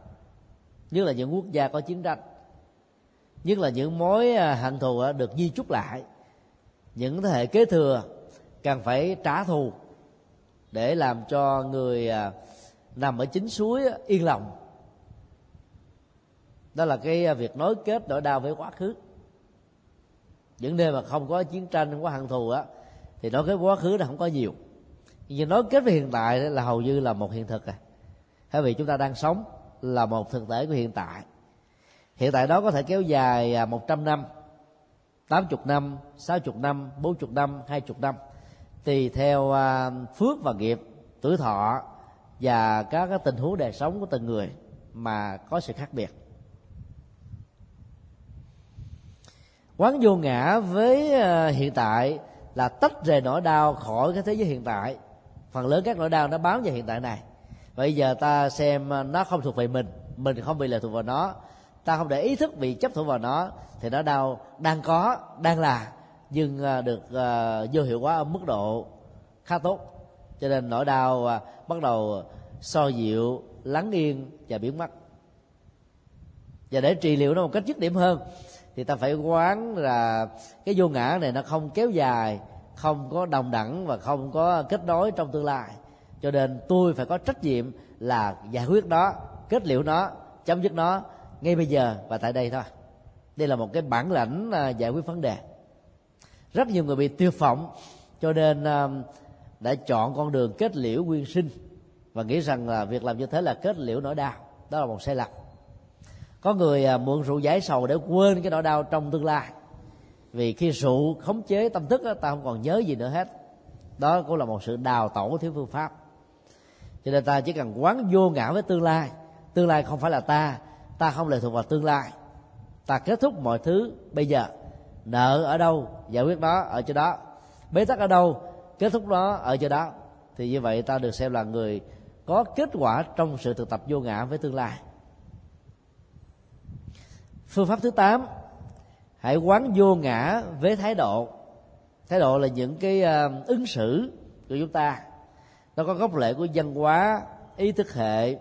Nhất là những quốc gia có chiến tranh. Nhất là những mối à, hận thù được di chúc lại. Những thế hệ kế thừa cần phải trả thù để làm cho người à, nằm ở chính suối yên lòng đó là cái à, việc nối kết nỗi đau với quá khứ. Những nơi mà không có chiến tranh, không có hận thù á, thì nói cái quá khứ là không có nhiều. Nhưng nói kết với hiện tại là hầu như là một hiện thực à. Bởi vì chúng ta đang sống là một thực thể của hiện tại. Hiện tại đó có thể kéo dài à, 100 năm 80 năm 60 năm 40 năm 20 năm. Tùy theo à, phước và nghiệp, tuổi thọ và các tình huống đời sống của từng người mà có sự khác biệt. Quán vô ngã với ờ, hiện tại là tách rời nỗi đau khỏi cái thế giới hiện tại. Phần lớn các nỗi đau nó bám vào hiện tại này. Bây giờ ta xem ờ, nó không thuộc về mình mình không bị lệ thuộc vào nó. Ta không để ý thức bị chấp thủ vào nó thì nó đau đang có đang là nhưng ờ, được uh, vô hiệu hóa ở mức độ khá tốt. Cho nên nỗi đau uh, bắt đầu so dịu lắng yên và biến mất. Và để trị liệu nó một cách dứt điểm hơn thì ta phải quán là cái vô ngã này nó không kéo dài, không có đồng đẳng và không có kết nối trong tương lai. Cho nên tôi phải có trách nhiệm là giải quyết nó, kết liễu nó, chấm dứt nó ngay bây giờ và tại đây thôi. Đây là một cái bản lãnh à, giải quyết vấn đề. Rất nhiều người bị tiêu vọng, cho nên à, đã chọn con đường kết liễu nguyên sinh và nghĩ rằng là việc làm như thế là kết liễu nỗi đau. Đó là một sai lầm có người à, mượn rượu giải sầu để quên cái nỗi đau trong tương lai. Vì khi rượu khống chế tâm thức ta không còn nhớ gì nữa hết. Đó cũng là một sự đào tổ thiếu phương pháp. Cho nên ta chỉ cần quán vô ngã với tương lai. Tương lai không phải là ta ta không lệ thuộc vào tương lai. Ta kết thúc mọi thứ bây giờ. Nợ ở đâu giải quyết đó ở chỗ đó. Bế tắc ở đâu kết thúc đó ở chỗ đó. Thì như vậy ta được xem là người có kết quả trong sự thực tập vô ngã với tương lai phương pháp thứ tám. Hãy quán vô ngã với thái độ. Thái độ là những cái uh, ứng xử của chúng ta. Nó có gốc rễ của văn hóa ý thức hệ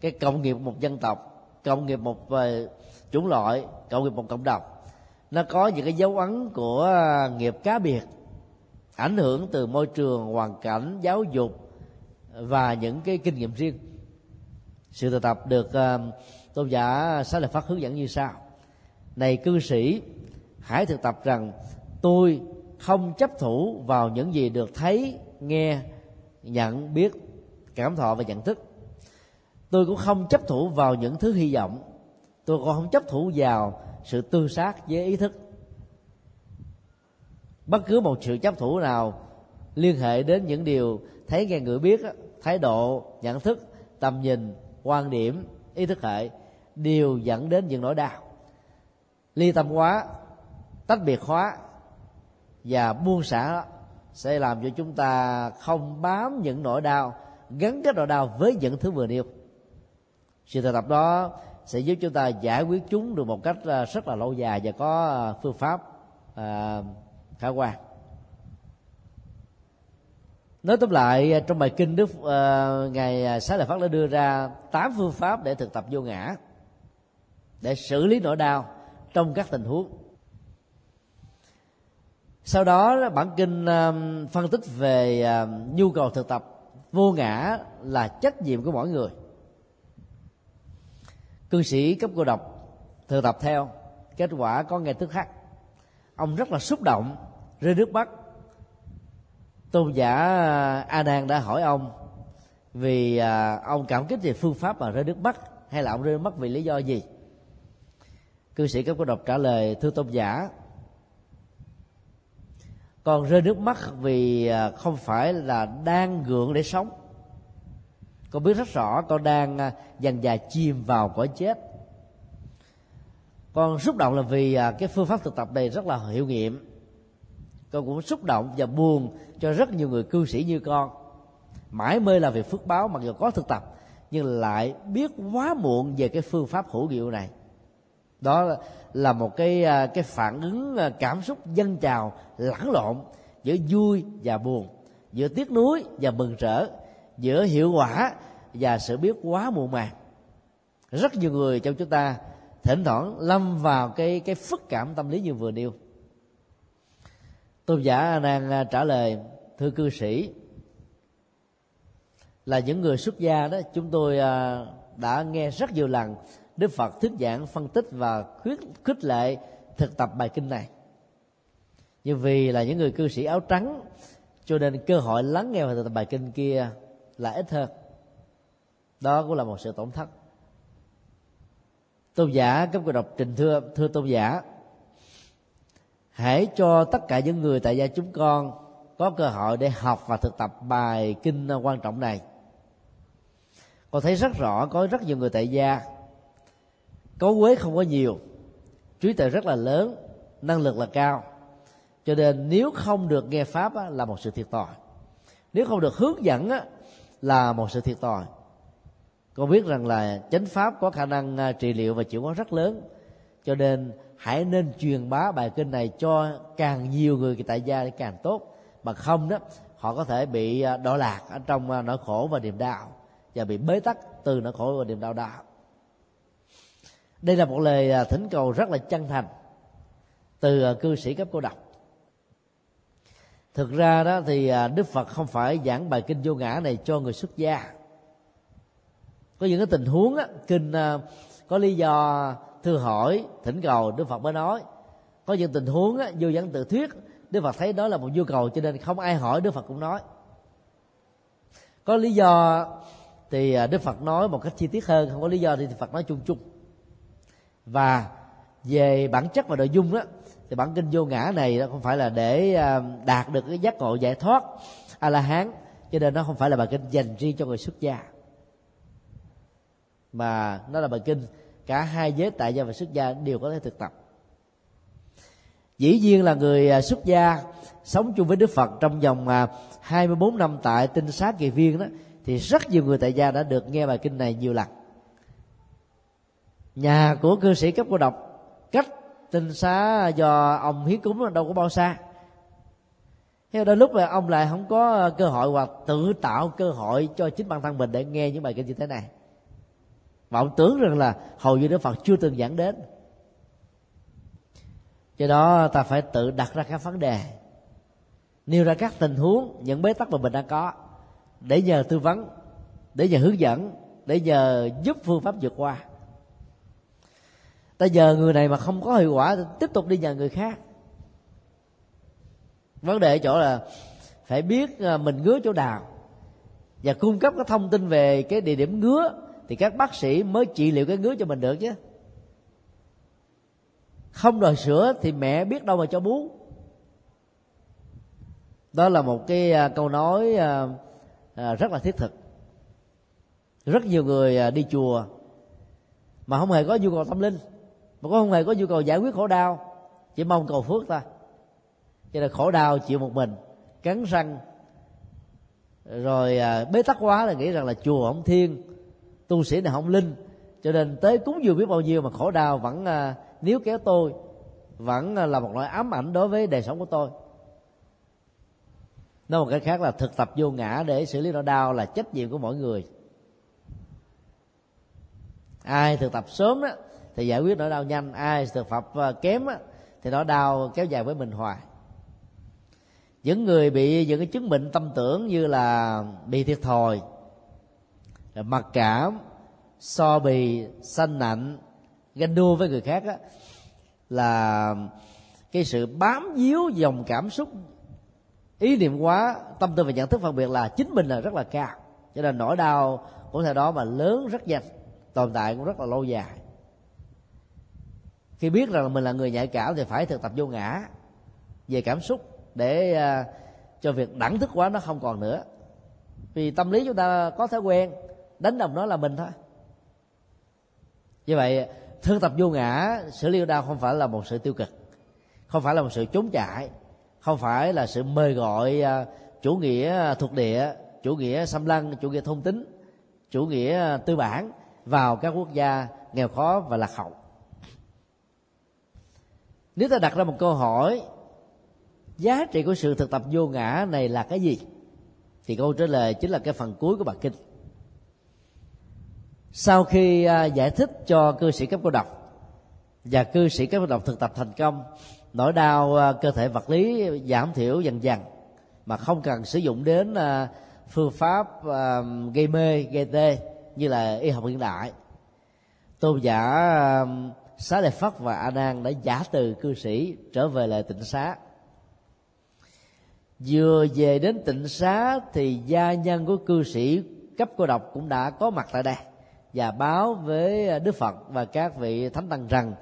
cái cộng nghiệp một dân tộc cộng nghiệp một về chủng loại cộng nghiệp một cộng đồng. Nó có những cái dấu ấn của ờ, nghiệp cá biệt ảnh hưởng từ môi trường hoàn cảnh giáo dục và những cái kinh nghiệm riêng. Sự thực tập được uh, tôn giả xá lợi phát hướng dẫn như sau này cư sĩ, hãy thực tập rằng tôi không chấp thủ vào những gì được thấy, nghe, nhận, biết, cảm thọ và nhận thức. Tôi cũng không chấp thủ vào những thứ hy vọng. Tôi cũng không chấp thủ vào sự tư sát với ý thức. Bất cứ một sự chấp thủ nào liên hệ đến những điều thấy nghe người biết, thái độ, nhận thức, tầm nhìn, quan điểm, ý thức hệ đều dẫn đến những nỗi đau ly tâm hóa tách biệt hóa và buông xả sẽ làm cho chúng ta không bám những nỗi đau gắn kết nỗi đau với những thứ vừa nêu. Sự thực tập đó sẽ giúp chúng ta giải quyết chúng được một cách à, rất là lâu dài và có à, phương pháp à, khả quan. Nói tóm lại à, trong bài kinh đức uh, ngày xá lợi phát đã đưa ra tám phương pháp để thực tập vô ngã để xử lý nỗi đau trong các tình huống. Sau đó, bản kinh um, phân tích về um, nhu cầu thực tập vô ngã là trách nhiệm của mỗi người. Cư sĩ cấp cô độc thực tập theo kết quả có ngay tức khắc. Ông rất là xúc động, rơi nước mắt. Tôn giả uh, a nan đã hỏi ông vì uh, ông cảm kích về phương pháp mà rơi nước mắt hay là ông rơi nước mắt vì lý do gì? Cư sĩ cấp cô độc trả lời, thưa tôn giả, con rơi nước mắt vì à, không phải là đang gượng để sống. Con biết rất rõ con đang à, dần dà chìm vào cõi chết. Con xúc động là vì à, cái phương pháp thực tập này rất là hiệu nghiệm. Con cũng xúc động và buồn cho rất nhiều người cư sĩ như con. Mãi mê là việc phước báo, mặc dù có thực tập, nhưng lại biết quá muộn về cái phương pháp hữu hiệu này đó là một cái à, cái phản ứng à, cảm xúc dân trào lẫn lộn giữa vui và buồn, giữa tiếc nuối và mừng rỡ, giữa hiệu quả và sự biết quá muộn màng. Rất nhiều người trong chúng ta thỉnh thoảng lâm vào cái cái phức cảm tâm lý như vừa nêu. Tôn giả đang à, trả lời, thưa cư sĩ, là những người xuất gia đó, chúng tôi đã nghe rất nhiều lần đức phật thuyết giảng, phân tích và khuyết khích lệ thực tập bài kinh này. Nhưng vì là những người cư sĩ áo trắng, cho nên cơ hội lắng nghe và thực tập bài kinh kia là ít hơn. Đó cũng là một sự tổn thất. Tôn giả cấp cô đọc trình thưa thưa tôn giả, hãy cho tất cả những người tại gia chúng con có cơ hội để học và thực tập bài kinh quan trọng này. Con thấy rất rõ, có rất nhiều người tại gia có quế không có nhiều. Trí tuệ rất là lớn năng lực là cao. Cho nên nếu không được nghe pháp á, là một sự thiệt thòi. Nếu không được hướng dẫn á, là một sự thiệt thòi. Con biết rằng là chánh pháp có khả năng à, trị liệu và chịu hóa rất lớn. Cho nên hãy nên truyền bá bài kinh này cho càng nhiều người tại gia càng tốt. Mà không đó họ có thể bị à, đọa lạc ở trong à, nỗi khổ và niềm đau và bị bế tắc từ nỗi khổ và niềm đau đó đây là một lời à, thỉnh cầu rất là chân thành từ à, cư sĩ cấp cô độc. Thực ra đó thì à, đức phật không phải giảng bài kinh vô ngã này cho người xuất gia. Có những cái tình huống á, kinh có lý do thư hỏi thỉnh cầu đức phật mới nói. Có những tình huống á, vô dẫn tự thuyết đức phật thấy đó là một nhu cầu cho nên không ai hỏi đức phật cũng nói. Có lý do thì đức phật nói một cách chi tiết hơn không có lý do thì phật nói chung chung và về bản chất và nội dung đó thì bản kinh vô ngã này nó không phải là để à, đạt được cái giác ngộ giải thoát a la hán cho nên nó không phải là bài kinh dành riêng cho người xuất gia. Mà nó là bài kinh cả hai giới tại gia và xuất gia đều có thể thực tập. Dĩ nhiên là người à, xuất gia sống chung với Đức Phật trong vòng à, 24 năm tại tinh xá kỳ viên đó, thì rất nhiều người tại gia đã được nghe bài kinh này nhiều lần nhà của cư sĩ cấp cô độc, cách tinh xá do ông hiến cúng đâu có bao xa. Thế đôi lúc là ông lại không có cơ hội hoặc tự tạo cơ hội cho chính bản thân mình để nghe những bài kinh như thế này. Mà ông tưởng rằng là hầu như đức phật chưa từng giảng đến. Do đó ta phải tự đặt ra các vấn đề, nêu ra các tình huống, những bế tắc mà mình đang có, để nhờ tư vấn, để nhờ hướng dẫn, để nhờ giúp phương pháp vượt qua ta nhờ người này mà không có hiệu quả thì tiếp tục đi nhờ người khác. Vấn đề ở chỗ là phải biết à, mình ngứa chỗ nào. Và cung cấp cái thông tin về cái địa điểm ngứa, thì các bác sĩ mới trị liệu cái ngứa cho mình được chứ. Không đòi sữa thì mẹ biết đâu mà cho bú. Đó là một cái à, câu nói à, rất là thiết thực. Rất nhiều người đi chùa mà không hề có nhu cầu tâm linh mà cũng không hề có nhu cầu giải quyết khổ đau chỉ mong cầu phước thôi. Cho nên khổ đau chịu một mình cắn răng. Rồi à, bế tắc quá là nghĩ rằng là chùa không thiên tu sĩ này không linh. Cho nên tới cúng dường biết bao nhiêu mà khổ đau vẫn à, níu kéo tôi vẫn à, là một loại ám ảnh đối với đời sống của tôi. Nói một cái khác là thực tập vô ngã để xử lý nỗi đau là trách nhiệm của mỗi người. Ai thực tập sớm đó, thì giải quyết nỗi đau nhanh. Ai thực tập ờ, kém thì nỗi đau kéo dài với mình hoài. Những người bị những cái chứng bệnh tâm tưởng như là bị thiệt thòi mặc cảm so bì sanh nạnh ganh đua với người khác á, là cái sự bám víu dòng cảm xúc ý niệm quá tâm tư và nhận thức phân biệt là chính mình là rất là cao. Cho nên nỗi đau của thời đó mà lớn rất nhanh tồn tại cũng rất là lâu dài khi biết rằng mình là người nhạy cảm thì phải thực tập vô ngã về cảm xúc để uh, cho việc đẳng thức quá nó không còn nữa. Vì tâm lý chúng ta có thói quen đánh đồng nó là mình thôi. Như vậy thực tập vô ngã sự liêu đau không phải là một sự tiêu cực không phải là một sự trốn chạy không phải là sự mời gọi à, chủ nghĩa thuộc địa chủ nghĩa xâm lăng chủ nghĩa thông tính chủ nghĩa tư bản vào các quốc gia nghèo khó và lạc hậu nếu ta đặt ra một câu hỏi, giá trị của sự thực tập vô ngã này là cái gì? Thì câu trả lời chính là cái phần cuối của bài kinh. Sau khi à, giải thích cho cư sĩ cấp cô độc và cư sĩ cấp cô độc thực tập thành công, nỗi đau à, cơ thể vật lý giảm thiểu dần dần mà không cần sử dụng đến à, phương pháp gây mê, gây tê như là y học hiện đại, tôn giả xá lợi phất và a nan đã giả từ cư sĩ trở về lại tịnh xá. Vừa về đến tịnh xá thì gia nhân của cư sĩ cấp cô độc cũng đã có mặt tại đây và báo với đức phật và các vị thánh tăng rằng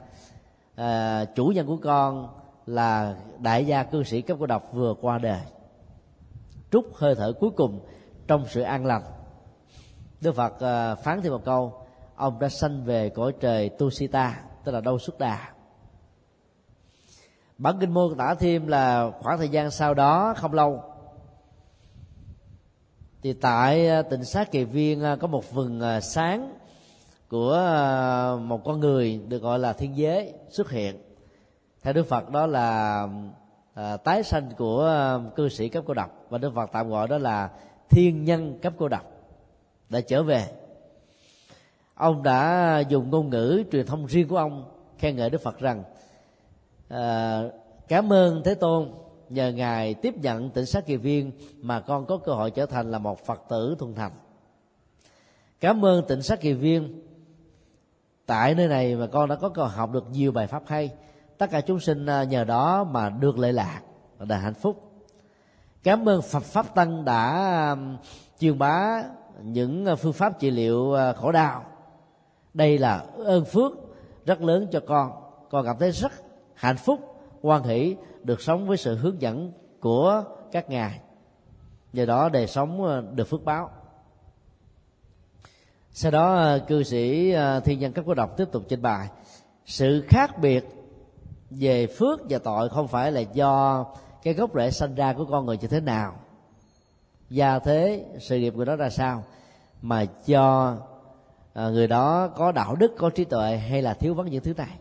à, chủ nhân của con là đại gia cư sĩ cấp cô độc vừa qua đời. Trút hơi thở cuối cùng trong sự an lành. Đức phật à, phán thêm một câu ông đã sanh về cõi trời tusita tức là đâu xuất đà. Bản kinh mô tả thêm là khoảng thời gian sau đó không lâu thì tại à, tỉnh sát kỳ viên à, có một vườn à, sáng của một con người được gọi là thiên giới xuất hiện. Theo đức phật đó là à, tái sanh của cư sĩ cấp cô độc. Và đức phật tạm gọi đó là thiên nhân cấp cô độc đã trở về ông đã dùng ngôn ngữ truyền thông riêng của ông khen ngợi đức phật rằng à, cảm ơn thế tôn nhờ ngài tiếp nhận tỉnh sát kỳ viên mà con có cơ hội trở thành là một phật tử thuần thành. Cảm ơn tỉnh sát kỳ viên. Tại nơi này mà con đã có cơ hội học được nhiều bài pháp hay. Tất cả chúng sinh à, nhờ đó mà được lệ lạc và đã hạnh phúc. Cảm ơn phật pháp tăng đã à, truyền bá những à, phương pháp trị liệu khổ đau đây là ơn phước rất lớn cho con. Con cảm thấy rất hạnh phúc quan hỷ được sống với sự hướng dẫn của các ngài. Nhờ đó đời sống ờ, được phước báo. Sau đó ờ, cư sĩ ờ, thiên nhân các cô đọc tiếp tục trình bày. Sự khác biệt về phước và tội không phải là do cái gốc rễ sanh ra của con người như thế nào. Gia thế sự nghiệp của nó ra sao? Mà do À, người đó có đạo đức, có trí tuệ hay là thiếu vắng những thứ này?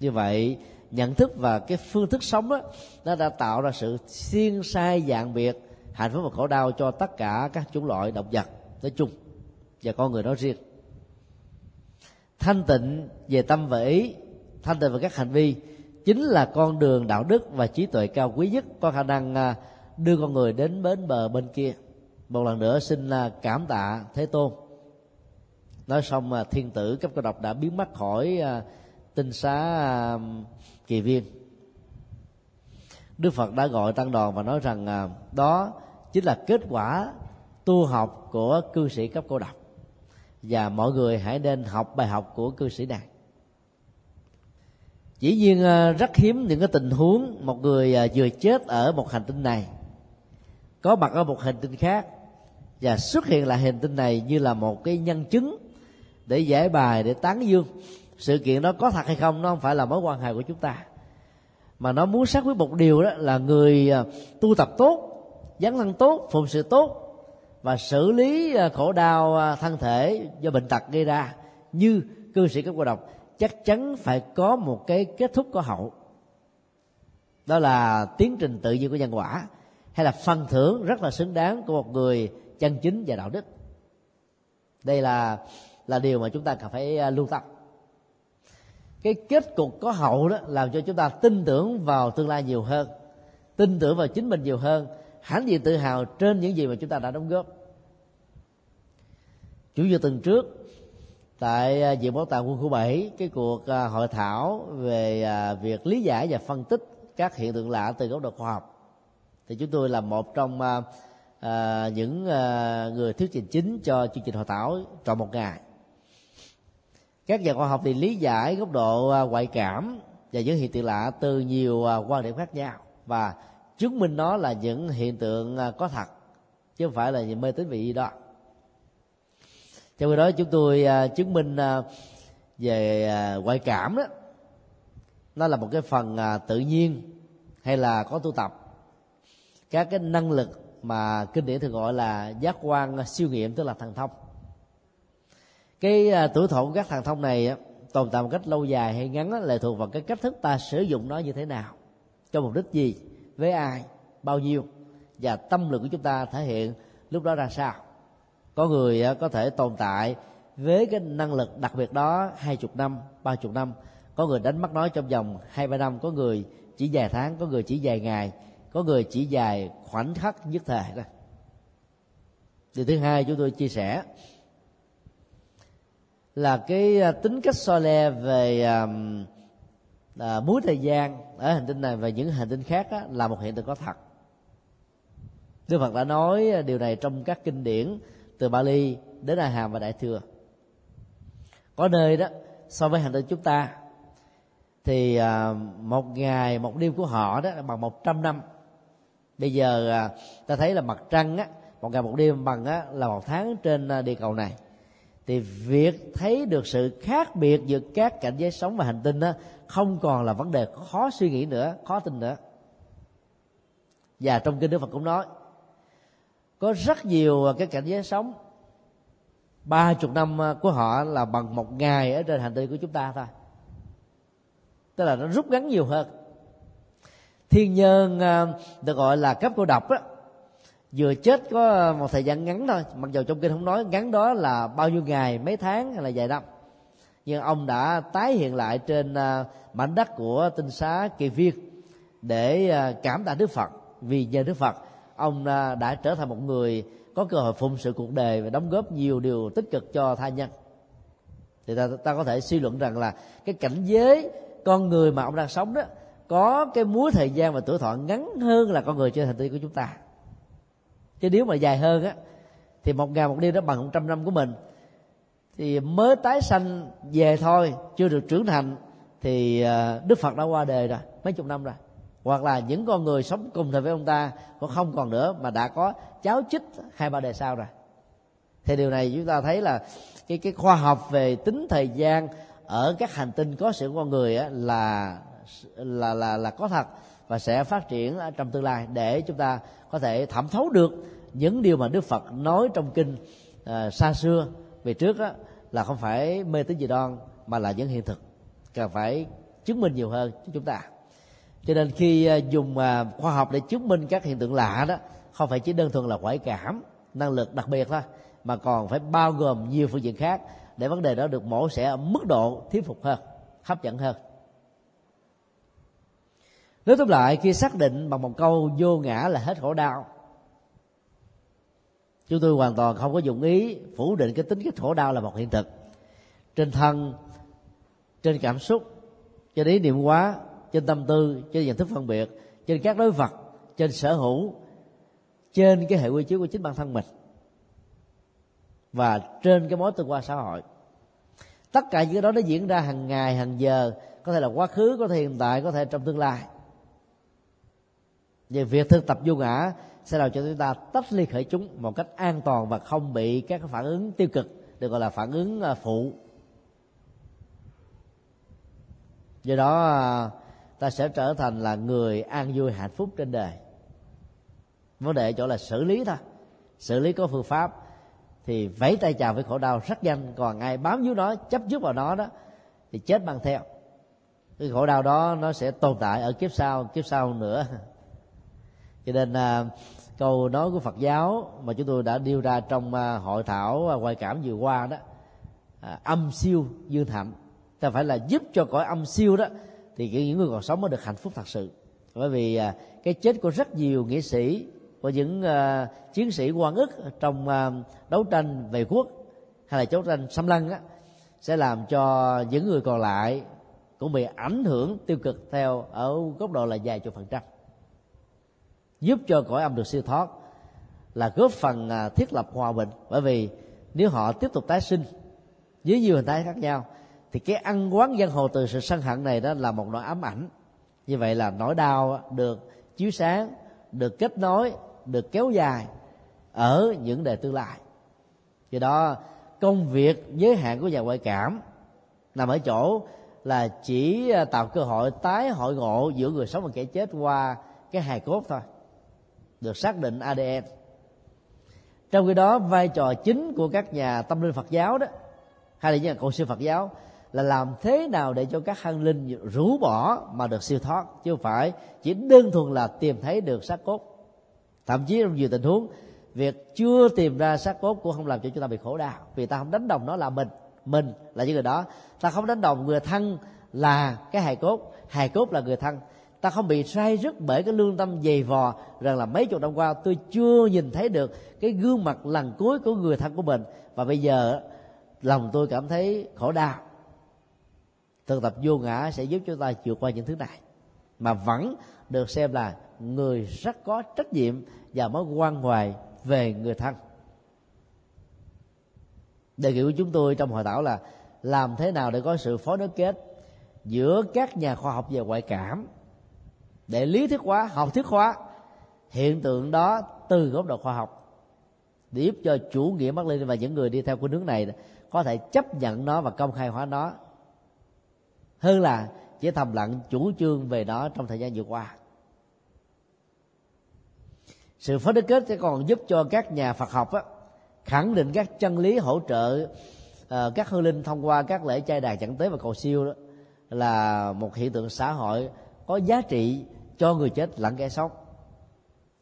Như vậy, nhận thức và cái phương thức sống đó, nó đã tạo ra sự xiên sai dạng biệt, hạnh phúc và khổ đau cho tất cả các chủng loại động vật nói chung và con người nói riêng. Thanh tịnh về tâm và ý, thanh tịnh về các hành vi chính là con đường đạo đức và trí tuệ cao quý nhất có khả năng à, đưa con người đến bến bờ bên kia. Một lần nữa xin à, cảm tạ thế tôn nói xong mà thiên tử cấp cô độc đã biến mất khỏi à, tinh xá à, kỳ viên. Đức phật đã gọi tăng đoàn và nói rằng à, đó chính là kết quả tu học của cư sĩ cấp cô độc. Và mọi người hãy nên học bài học của cư sĩ này. Dĩ nhiên rất hiếm những cái tình huống một người vừa chết ở một hành tinh này, có mặt ở một hành tinh khác, và xuất hiện lại hành tinh này như là một cái nhân chứng để giải bài, để tán dương. Sự kiện đó có thật hay không, nó không phải là mối quan hệ của chúng ta. Mà nó muốn xác quyết một điều đó là người à, tu tập tốt, dấn thân tốt, phụng sự tốt và xử lý à, khổ đau à, thân thể do bệnh tật gây ra như cư sĩ cấp cô độc, chắc chắn phải có một cái kết thúc có hậu. Đó là tiến trình tự nhiên của nhân quả, hay là phần thưởng rất là xứng đáng của một người chân chính và đạo đức. Đây là là điều mà chúng ta cần phải à, lưu tâm. Cái kết cục có hậu đó làm cho chúng ta tin tưởng vào tương lai nhiều hơn, tin tưởng vào chính mình nhiều hơn, hãnh diện tự hào trên những gì mà chúng ta đã đóng góp. Chủ nhật tuần trước, tại à, viện bảo tàng quân khu 7 cái cuộc à, hội thảo về việc lý giải và phân tích các hiện tượng lạ từ góc độ khoa học, thì chúng tôi là một trong những người thuyết trình chính cho chương trình hội thảo trọn một ngày các nhà khoa học thì lý giải góc độ à, ngoại cảm và những hiện tượng lạ từ nhiều à, quan điểm khác nhau và chứng minh nó là những hiện tượng à, có thật chứ không phải là những mê tín vị gì đó. Trong khi đó, chúng tôi chứng minh về ngoại cảm đó, nó là một cái phần tự nhiên hay là có tu tập. Các cái năng lực mà kinh điển thường gọi là giác quan siêu nghiệm tức là thần thông cái à, tuổi thọ của các thằng thông này á, tồn tại một cách lâu dài hay ngắn á, lệ thuộc vào cái cách thức ta sử dụng nó như thế nào. Cho mục đích gì? Với ai? Bao nhiêu? Và tâm lực của chúng ta thể hiện lúc đó ra sao? Có người á, có thể tồn tại với cái năng lực đặc biệt đó hai chục năm ba chục năm. Có người đánh mắt nó trong vòng hai ba năm. Có người chỉ vài tháng có người chỉ vài ngày. Có người chỉ dài khoảnh khắc nhất thời thôi điều thứ hai chúng tôi chia sẻ là cái à, tính cách so le về à, à, múi thời gian ở hành tinh này và những hành tinh khác á, là một hiện tượng có thật. Đức Phật đã nói à, điều này trong các kinh điển từ Bali đến A Hàm và Đại thừa. Có nơi đó so với hành tinh chúng ta thì à, một ngày một đêm của họ đó bằng một trăm năm. Bây giờ à, ta thấy là mặt trăng á một ngày một đêm bằng á là một tháng trên địa cầu này thì việc thấy được sự khác biệt giữa các cảnh giới sống và hành tinh đó không còn là vấn đề khó suy nghĩ nữa, khó tin nữa. Và trong kinh đức phật cũng nói, có rất nhiều cái cảnh giới sống, ba chục năm à, của họ là bằng một ngày ở trên hành tinh của chúng ta thôi. Tức là nó rút ngắn nhiều hơn. Thiên nhân à, được gọi là cấp cô độc đó vừa chết có một thời gian ngắn thôi mặc dù trong kinh không nói ngắn đó là bao nhiêu ngày mấy tháng hay là vài năm nhưng ông đã tái hiện lại trên à, mảnh đất của tinh xá kỳ viên để à, cảm tạ đức phật. Vì nhờ đức phật ông à, đã trở thành một người có cơ hội phụng sự cuộc đời và đóng góp nhiều điều tích cực cho tha nhân. Thì ta, ta có thể suy luận rằng là cái cảnh giới con người mà ông đang sống đó có cái múi thời gian và tuổi thọ ngắn hơn là con người trên hành tinh của chúng ta chứ nếu mà dài hơn á thì một ngày một đêm đó bằng một trăm năm của mình. Thì mới tái sanh về thôi chưa được trưởng thành thì ờ, đức phật đã qua đời rồi mấy chục năm rồi. Hoặc là những con người sống cùng thời với ông ta cũng không còn nữa mà đã có cháu chích hai ba đời sau rồi. Thì điều này chúng ta thấy là cái cái khoa học về tính thời gian ở các hành tinh có sự con người á, là là là là có thật và sẽ phát triển trong tương lai để chúng ta có thể thẩm thấu được những điều mà Đức Phật nói trong kinh à, xa xưa về trước đó, là không phải mê tín dị đoan mà là những hiện thực. Cần phải chứng minh nhiều hơn cho chúng ta. Cho nên khi à, dùng à, khoa học để chứng minh các hiện tượng lạ đó không phải chỉ đơn thuần là ngoại cảm năng lực đặc biệt thôi mà còn phải bao gồm nhiều phương diện khác để vấn đề đó được mổ xẻ ở mức độ thuyết phục hơn hấp dẫn hơn. Nói tóm lại khi xác định bằng một câu vô ngã là hết khổ đau chúng tôi hoàn toàn không có dụng ý phủ định cái tính cái khổ đau là một hiện thực. Trên thân, trên cảm xúc, trên ý niệm quá trên tâm tư, trên nhận thức phân biệt, trên các đối vật, trên sở hữu, trên cái hệ quy chiếu của chính bản thân mình và trên cái mối tương quan xã hội. Tất cả những cái đó nó diễn ra hàng ngày, hàng giờ, có thể là quá khứ, có thể hiện tại, có thể trong tương lai. Về việc thực tập vô ngã sẽ làm cho chúng ta tách ly khởi chúng một cách an toàn và không bị các phản ứng tiêu cực, được gọi là phản ứng à, phụ. Do đó à, ta sẽ trở thành là người an vui hạnh phúc trên đời. Vấn đề chỗ là xử lý thôi. Xử lý có phương pháp thì vẫy tay chào với khổ đau rất nhanh. Còn ai bám víu nó, chấp trước vào nó đó, thì chết mang theo. Cái khổ đau đó nó sẽ tồn tại ở kiếp sau kiếp sau nữa. Cho nên à, câu nói của Phật giáo mà chúng tôi đã đưa ra trong à, hội thảo à, ngoại cảm vừa qua đó à, âm siêu dương thạnh ta phải là giúp cho cõi âm siêu đó thì những người còn sống mới được hạnh phúc thật sự. Bởi vì à, cái chết của rất nhiều nghệ sĩ của những à, chiến sĩ quan ức trong à, đấu tranh về quốc hay là đấu tranh xâm lăng á, sẽ làm cho những người còn lại cũng bị ảnh hưởng tiêu cực theo ở góc độ là vài chục phần trăm giúp cho cõi âm được siêu thoát, là góp phần à, thiết lập hòa bình. Bởi vì nếu họ tiếp tục tái sinh dưới nhiều hình thái khác nhau, thì cái ăn quán dân hồ từ sự sân hận này đó là một nỗi ám ảnh. Như vậy là nỗi đau được chiếu sáng, được kết nối, được kéo dài ở những đề tương lai. Do đó, công việc giới hạn của nhà ngoại cảm nằm ở chỗ là chỉ à, tạo cơ hội tái hội ngộ giữa người sống và kẻ chết qua cái hài cốt thôi được xác định ADN trong khi đó, vai trò chính của các nhà tâm linh Phật giáo đó, hay là những nhà cầu siêu Phật giáo, là làm thế nào để cho các hăng linh rũ bỏ mà được siêu thoát, chứ không phải chỉ đơn thuần là tìm thấy được xác cốt. Thậm chí trong nhiều tình huống, việc chưa tìm ra xác cốt cũng không làm cho chúng ta bị khổ đau, vì ta không đánh đồng nó là mình mình là những người đó. Ta không đánh đồng người thân là cái hài cốt hài cốt là người thân ta không bị sai rứt bởi cái lương tâm dày vò rằng là mấy chục năm qua tôi chưa nhìn thấy được cái gương mặt lần cuối của người thân của mình. Và bây giờ, lòng tôi cảm thấy khổ đau. Thực tập vô ngã sẽ giúp chúng ta vượt qua những thứ này. Mà vẫn được xem là người rất có trách nhiệm và mối quan hoài về người thân. Đề nghị của chúng tôi trong hội thảo là làm thế nào để có sự phối nối kết giữa các nhà khoa học về ngoại cảm để lý thuyết hóa học thuyết hóa. Hiện tượng đó từ góc độ khoa học. Để giúp cho chủ nghĩa mắc lên và những người đi theo của nước này có thể chấp nhận nó và công khai hóa nó. Hơn là chỉ thầm lặng chủ trương về nó trong thời gian vừa qua. Sự phối kết sẽ còn giúp cho các nhà Phật học á, khẳng định các chân lý hỗ trợ uh, các hương linh thông qua các lễ trai đàn chẳng tế và cầu siêu đó là một hiện tượng xã hội có giá trị cho người chết lẫn kẻ sống.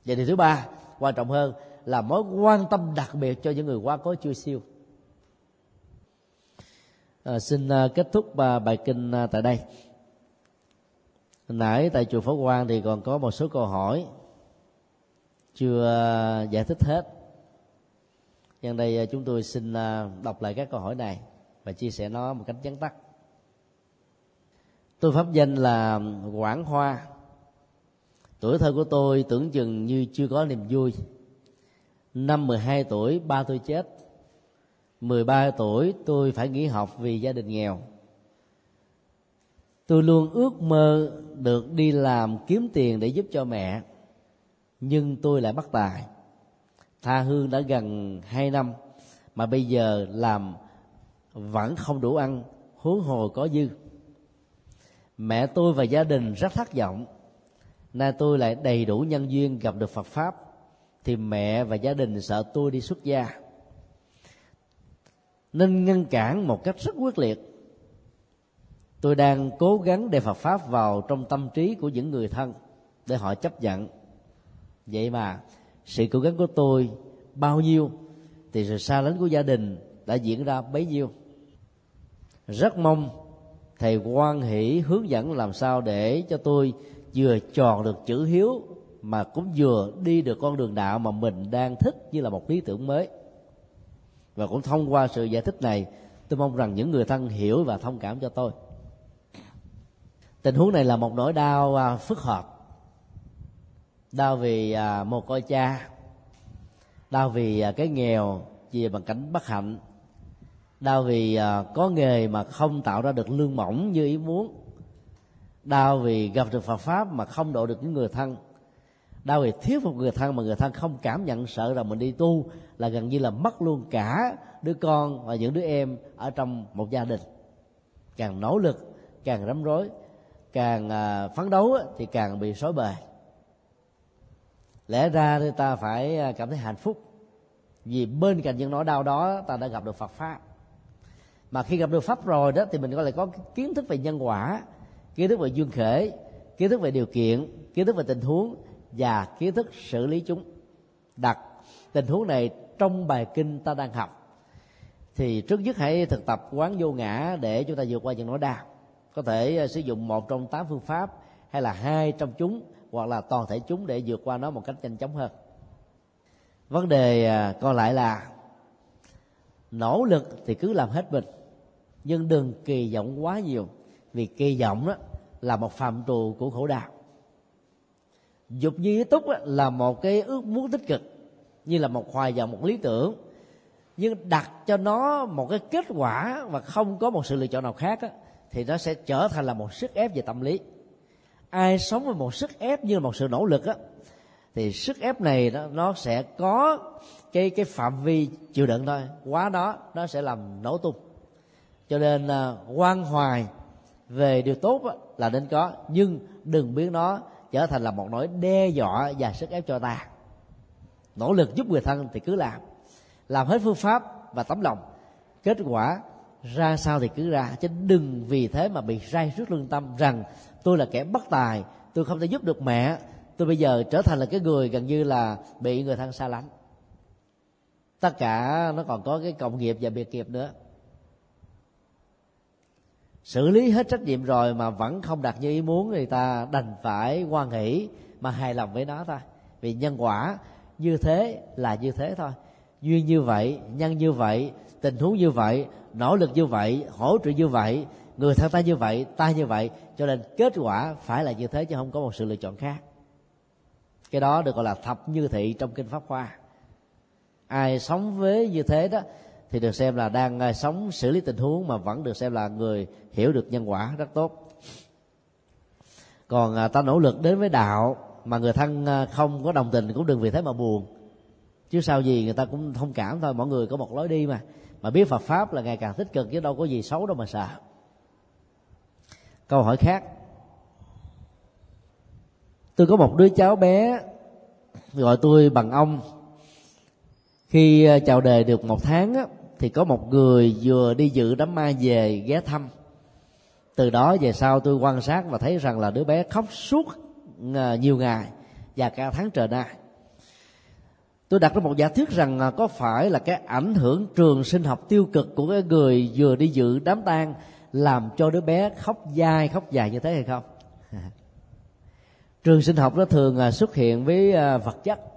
Và điều thứ ba quan trọng hơn là mối quan tâm đặc biệt cho những người quá cố chưa siêu. À, xin à, kết thúc à, bài kinh à, tại đây. Nãy tại chùa Phổ Quang thì còn có một số câu hỏi chưa giải thích hết. Nhân đây chúng tôi xin đọc lại các câu hỏi này và chia sẻ nó một cách vắn tắt tôi pháp danh là quảng hoa. Tuổi thơ của tôi tưởng chừng như chưa có niềm vui. Năm 12 tuổi, ba tôi chết. 13 tuổi, tôi phải nghỉ học vì gia đình nghèo. Tôi luôn ước mơ được đi làm kiếm tiền để giúp cho mẹ, nhưng tôi lại bắt tài. Tha hương đã gần hai năm, mà bây giờ làm vẫn không đủ ăn, huống hồ có dư mẹ tôi và gia đình rất thất vọng. Nay tôi lại đầy đủ nhân duyên gặp được phật pháp, thì mẹ và gia đình sợ tôi đi xuất gia. Nên ngăn cản một cách rất quyết liệt. Tôi đang cố gắng để phật pháp vào trong tâm trí của những người thân để họ chấp nhận. Vậy mà, sự cố gắng của tôi bao nhiêu thì sự xa lánh của gia đình đã diễn ra bấy nhiêu. Rất mong thầy quan hỷ hướng dẫn làm sao để cho tôi vừa tròn được chữ hiếu mà cũng vừa đi được con đường đạo mà mình đang thích như là một lý tưởng mới. Và cũng thông qua sự giải thích này, tôi mong rằng những người thân hiểu và thông cảm cho tôi. Tình huống này là một nỗi đau à, phức hợp. Đau vì à, một coi cha, đau vì à, cái nghèo vì bằng cảnh bất hạnh đau vì à, có nghề mà không tạo ra được lương mỏng như ý muốn. Đau vì gặp được Phật pháp mà không độ được những người thân. Đau vì thuyết phục người thân mà người thân không cảm nhận sợ rằng mình đi tu là gần như là mất luôn cả đứa con và những đứa em ở trong một gia đình. Càng nỗ lực, càng rắm rối, càng à, phấn đấu thì càng bị sói bề lẽ ra thì ta phải à, cảm thấy hạnh phúc. Vì bên cạnh những nỗi đau đó, ta đã gặp được Phật pháp mà khi gặp được pháp rồi đó, thì mình có lại có kiến thức về nhân quả, kiến thức về duyên khể, kiến thức về điều kiện, kiến thức về tình huống và kiến thức xử lý chúng. Đặt tình huống này trong bài kinh ta đang học. Thì trước nhất hãy thực tập quán vô ngã để chúng ta vượt qua những nỗi đau. Có thể ờ, sử dụng một trong tám phương pháp hay là hai trong chúng hoặc là toàn thể chúng để vượt qua nó một cách nhanh chóng hơn. Vấn đề ờ, còn lại là nỗ lực thì cứ làm hết mình nhưng đừng kỳ vọng quá nhiều vì kỳ vọng đó là một phạm trù của khổ đạo dục duy túc là một cái ước muốn tích cực như là một hoài vọng một lý tưởng nhưng đặt cho nó một cái kết quả và không có một sự lựa chọn nào khác đó, thì nó sẽ trở thành là một sức ép về tâm lý. Ai sống với một sức ép như là một sự nỗ lực á thì sức ép này nó, nó sẽ có cái cái phạm vi chịu đựng thôi. Quá đó nó sẽ làm nổ tung cho nên là quan hoài về điều tốt là nên có. Nhưng đừng biến nó trở thành là một nỗi đe dọa và sức ép cho ta. Nỗ lực giúp người thân thì cứ làm. Làm hết phương pháp và tấm lòng. Kết quả, ra sao thì cứ ra. Chứ đừng vì thế mà bị rai rứt lương tâm rằng tôi là kẻ bất tài, tôi không thể giúp được mẹ. Tôi bây giờ trở thành là cái người gần như là bị người thân xa lánh. Tất cả nó còn có cái cộng nghiệp và biệt nghiệp nữa xử lý hết trách nhiệm rồi mà vẫn không đạt như ý muốn thì ta đành phải quan hỷ mà hài lòng với nó thôi. Vì nhân quả, như thế là như thế thôi. Duyên như vậy, nhân như vậy, tình huống như vậy, nỗ lực như vậy, hỗ trợ như vậy, người thân ta như vậy, ta như vậy, cho nên kết quả phải là như thế chứ không có một sự lựa chọn khác. Cái đó được gọi là thập như thị trong kinh pháp hoa. Ai sống với như thế đó thì được xem là đang ờ, sống xử lý tình huống mà vẫn được xem là người hiểu được nhân quả rất tốt. Còn ờ, ta nỗ lực đến với đạo mà người thân ờ, không có đồng tình cũng đừng vì thế mà buồn. Chứ sao gì người ta cũng thông cảm thôi mọi người có một lối đi mà. Mà biết Phật pháp là ngày càng tích cực chứ đâu có gì xấu đâu mà sợ. Câu hỏi khác. Tôi có một đứa cháu bé gọi tôi bằng ông. Khi chào đời được một tháng á, thì có một người vừa đi dự đám ma về ghé thăm. Từ đó về sau tôi quan sát và thấy rằng là đứa bé khóc suốt à, nhiều ngày và cả tháng trời nay. Tôi đặt ra một giả thuyết rằng là có phải là cái ảnh hưởng trường sinh học tiêu cực của cái người vừa đi dự đám tang làm cho đứa bé khóc dai, khóc dài như thế hay không? Trường sinh học nó thường à, xuất hiện với à, vật chất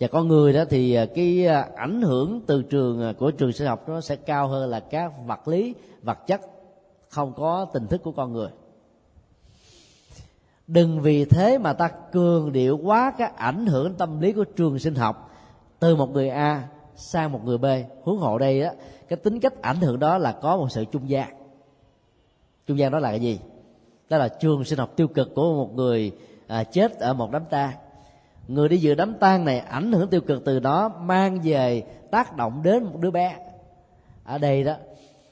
và con người đó thì à, cái à, ảnh hưởng từ trường à, của trường sinh học nó sẽ cao hơn là các vật lý vật chất không có tình thức của con người. Đừng vì thế mà ta cường điệu quá cái ảnh hưởng tâm lý của trường sinh học từ một người a sang một người b. Huống hộ đây đó cái tính cách ảnh hưởng đó là có một sự trung gian. Trung gian đó là cái gì? Đó là trường sinh học tiêu cực của một người à, chết ở một đám tang người đi dự đám tang này ảnh hưởng tiêu cực từ đó mang về tác động đến một đứa bé. Ở đây đó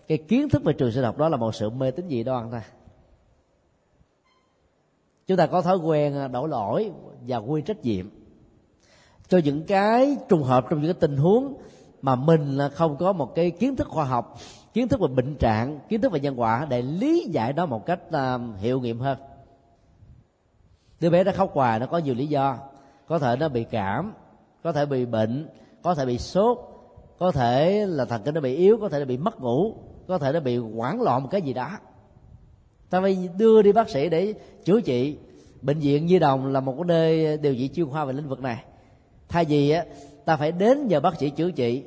cái kiến thức về trường sinh học đó là một sự mê tín dị đoan thôi. Chúng ta có thói quen à, đổ lỗi và quy trách nhiệm. Cho những cái trùng hợp trong những cái tình huống mà mình là không có một cái kiến thức khoa học kiến thức về bệnh trạng kiến thức về nhân quả để lý giải đó một cách uh, hiệu nghiệm hơn. Đứa bé nó khóc hoài nó có nhiều lý do có thể nó bị cảm, có thể bị bệnh, có thể bị sốt, có thể là thần kinh nó bị yếu, có thể nó bị mất ngủ, có thể nó bị hoảng loạn một cái gì đó. Ta phải đưa đi bác sĩ để chữa trị. Bệnh viện Nhi Đồng là một cái nơi điều trị chuyên khoa về lĩnh vực này. Thay vì á, ta phải đến nhờ bác sĩ chữa trị.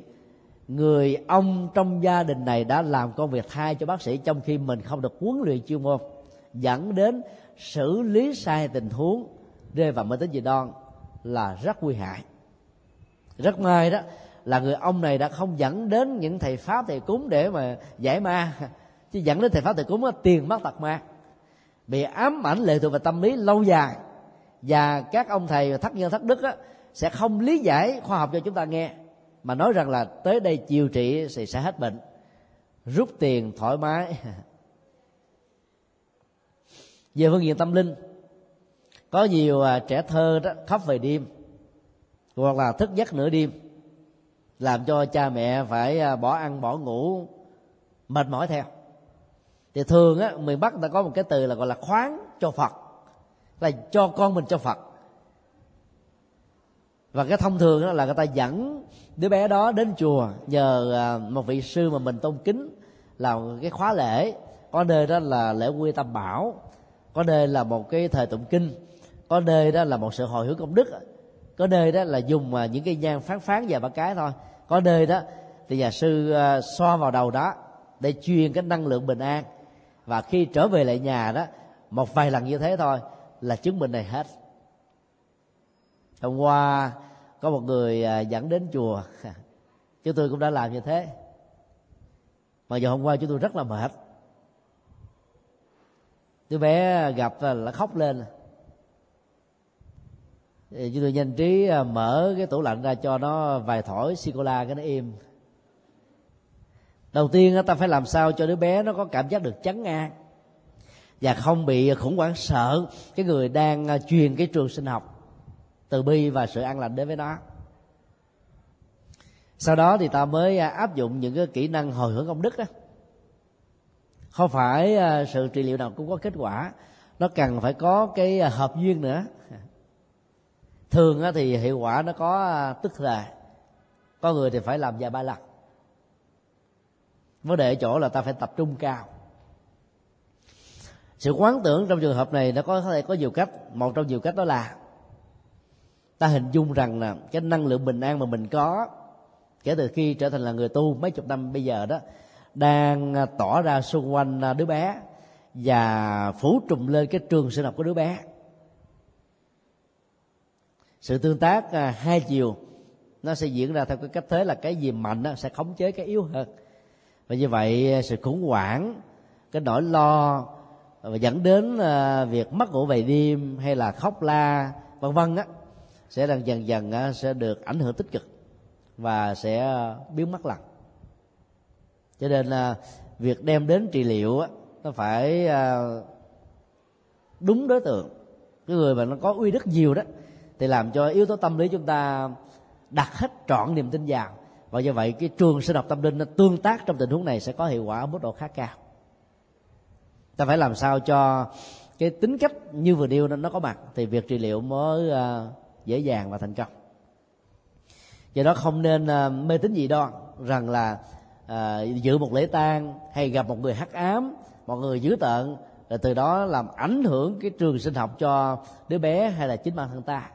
Người ông trong gia đình này đã làm công việc thay cho bác sĩ trong khi mình không được huấn luyện chuyên môn, dẫn đến xử lý sai tình huống, rơi vào mê tính dị đoan là rất nguy hại. Rất may đó là người ông này đã không dẫn đến những thầy pháp thầy cúng để mà giải ma. Chứ dẫn đến thầy pháp thầy cúng đó, tiền mất tật ma. Bị ám ảnh lệ thuộc vào tâm lý lâu dài. Và các ông thầy thất nhân thất đức đó, sẽ không lý giải khoa học cho chúng ta nghe mà nói rằng là tới đây chiều trị thì sẽ hết bệnh. Rút tiền thoải mái. Về phương diện tâm linh có nhiều à, trẻ thơ đó, khóc về đêm, hoặc là thức giấc nửa đêm, làm cho cha mẹ phải à, bỏ ăn, bỏ ngủ, mệt mỏi theo. Thì thường á, miền bắc ta có một cái từ là gọi là khoáng cho phật, là cho con mình cho phật. Và cái thông thường đó là người ta dẫn đứa bé đó đến chùa nhờ à, một vị sư mà mình tôn kính làm cái khóa lễ. Có nơi đó là lễ quy tam bảo, có nơi là một cái thời tụng kinh có nơi đó là một sự hồi hướng công đức. Có nơi đó là dùng à, những cái nhang phán phán và ba cái thôi. Có nơi đó thì nhà sư à, xoa vào đầu đó để truyền cái năng lượng bình an. Và khi trở về lại nhà đó, một vài lần như thế thôi là chứng minh này hết. Hôm qua có một người à, dẫn đến chùa. Chúng tôi cũng đã làm như thế. Mà giờ hôm qua chúng tôi rất là mệt. Đứa bé gặp là khóc lên thì chúng tôi nhanh trí à, mở cái tủ lạnh ra cho nó vài thổi sô cô la cái nó im. Đầu tiên ta phải làm sao cho đứa bé nó có cảm giác được chấn an và không bị khủng hoảng sợ cái người đang à, truyền cái trường sinh học từ bi và sự an lành đến với nó. Sau đó thì ta mới à, áp dụng những cái kỹ năng hồi hướng công đức đó không phải sự trị liệu nào cũng có kết quả, nó cần phải có cái hợp duyên nữa thường thì hiệu quả nó có à, tức thời có người thì phải làm vài ba lần. Vấn đề ở chỗ là ta phải tập trung cao. Sự quán tưởng trong trường hợp này nó có thể có nhiều cách, một trong nhiều cách đó là ta hình dung rằng là cái năng lượng bình an mà mình có, kể từ khi trở thành là người tu mấy chục năm bây giờ đó, đang à, tỏ ra xung quanh à, đứa bé và phủ trùm lên cái trường sinh học của đứa bé sự tương tác à, hai chiều, nó sẽ diễn ra theo cái cách thế là cái gì mạnh nó sẽ khống chế cái yếu hơn. Và như vậy à, sự khủng hoảng, cái nỗi lo, và dẫn đến à, việc mất ngủ về đêm hay là khóc la, vân vân á, sẽ dần dần dần sẽ được ảnh hưởng tích cực và sẽ biến mất lần. Cho nên là việc đem đến trị liệu á, nó phải đúng đối tượng. Cái người mà nó có uy đức nhiều đó thì làm cho yếu tố tâm lý chúng ta đặt hết trọn niềm tin vào. Và do vậy cái trường sinh học tâm linh nó tương tác trong tình huống này sẽ có hiệu quả ở mức độ khá cao. Ta phải làm sao cho cái tính cách như vừa nêu nó có mặt thì việc trị liệu mới ờ, dễ dàng và thành công. Do đó không nên ờ, mê tín gì đó rằng là ờ, uh, dự một lễ tang hay gặp một người hắc ám một người dữ tợn rồi từ đó làm ảnh hưởng cái trường sinh học cho đứa bé hay là chính bản thân ta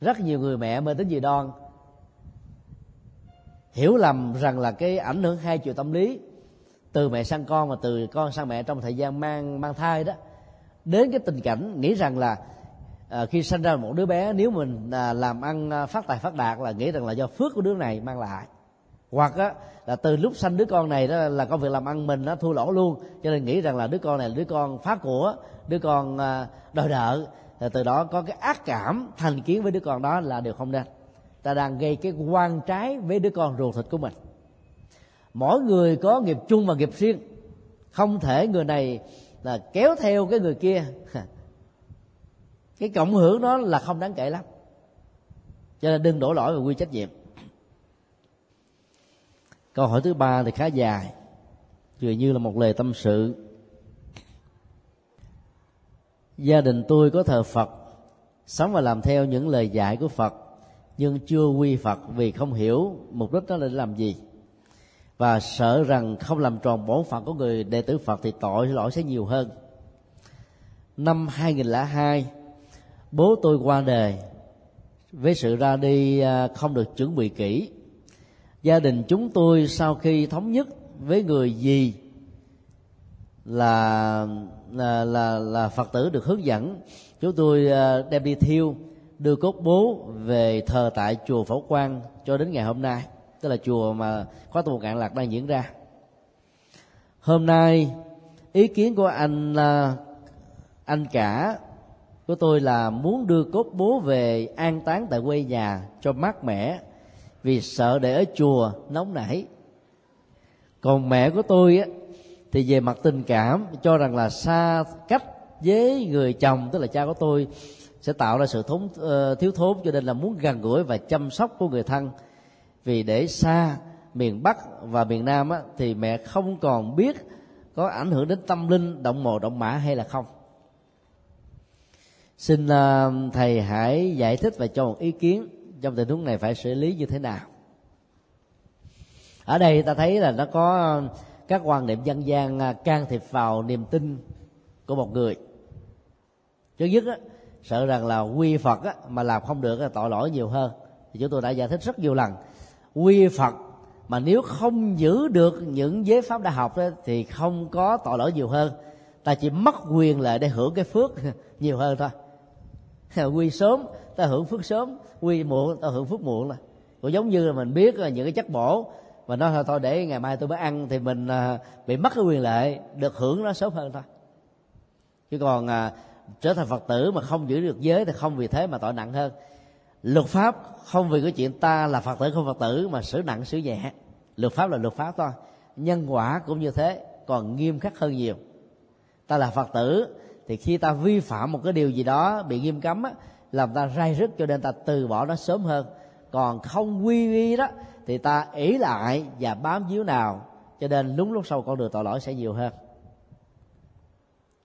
rất nhiều người mẹ mê tín dị đoan. Hiểu lầm rằng là cái ảnh hưởng hai chiều tâm lý từ mẹ sang con và từ con sang mẹ trong thời gian mang mang thai đó. Đến cái tình cảnh nghĩ rằng là à, khi sinh ra một đứa bé nếu mình à, làm ăn à, phát tài phát đạt là nghĩ rằng là do phước của đứa này mang lại. Hoặc á, là từ lúc sanh đứa con này đó là công việc làm ăn mình nó thua lỗ luôn cho nên nghĩ rằng là đứa con này là đứa con phá của đứa con à, đòi nợ thì từ đó có cái ác cảm thành kiến với đứa con đó là điều không nên. Ta đang gây cái quan trái với đứa con ruột thịt của mình. Mỗi người có nghiệp chung và nghiệp riêng. Không thể người này là kéo theo cái người kia. Cái cộng hưởng đó là không đáng kể lắm. Cho nên đừng đổ lỗi và quy trách nhiệm. Câu hỏi thứ ba thì khá dài. Dường như là một lời tâm sự gia đình tôi có thờ phật sống và làm theo những lời dạy của phật nhưng chưa quy phật vì không hiểu mục đích đó là để làm gì và sợ rằng không làm tròn bổn phận của người đệ tử Phật thì tội lỗi sẽ nhiều hơn. Năm 2002, bố tôi qua đời với sự ra đi à, không được chuẩn bị kỹ. Gia đình chúng tôi sau khi thống nhất với người gì là là là, là Phật tử được hướng dẫn, chúng tôi à, đem đi thiêu đưa cốt bố về thờ tại chùa Phổ Quang cho đến ngày hôm nay. Tức là chùa mà khóa tu cạn lạc đang diễn ra. Hôm nay ý kiến của anh à, anh cả của tôi là muốn đưa cốt bố về an táng tại quê nhà cho mát mẻ vì sợ để ở chùa nóng nảy. Còn mẹ của tôi á thì về mặt tình cảm cho rằng là xa cách với người chồng tức là cha của tôi sẽ tạo ra sự thốn uh, thiếu thốn cho nên là muốn gần gũi và chăm sóc của người thân. Vì để xa miền bắc và miền nam á, thì mẹ không còn biết có ảnh hưởng đến tâm linh động mồ động mã hay là không. Xin uh, thầy hãy giải thích và cho một ý kiến trong tình huống này phải xử lý như thế nào. Ở đây ta thấy là nó có các quan niệm dân gian à, can thiệp vào niềm tin của một người. Trước nhất á, sợ rằng là quy phật á, mà làm không được là tội lỗi nhiều hơn. Thì chúng tôi đã giải thích rất nhiều lần. Quy phật mà nếu không giữ được những giới pháp đã học đó, thì không có tội lỗi nhiều hơn. Ta chỉ mất quyền lợi để hưởng cái phước nhiều hơn thôi. Quy sớm ta hưởng phước sớm. Quy muộn ta hưởng phước muộn là cũng giống như là mình biết là những cái chất bổ và nói thôi thôi để ngày mai tôi mới ăn thì mình à, bị mất cái quyền lợi được hưởng nó sớm hơn thôi. Chứ còn à, trở thành phật tử mà không giữ được giới thì không vì thế mà tội nặng hơn. Luật pháp không vì cái chuyện ta là phật tử không phật tử mà xử nặng xử nhẹ. Luật pháp là luật pháp thôi. Nhân quả cũng như thế còn nghiêm khắc hơn nhiều. Ta là phật tử thì khi ta vi phạm một cái điều gì đó bị nghiêm cấm á, làm ta rai rứt cho nên ta từ bỏ nó sớm hơn. Còn không quy y đó thì ta ý lại và bám víu nào cho nên lúc lúc sau con đường tội lỗi sẽ nhiều hơn.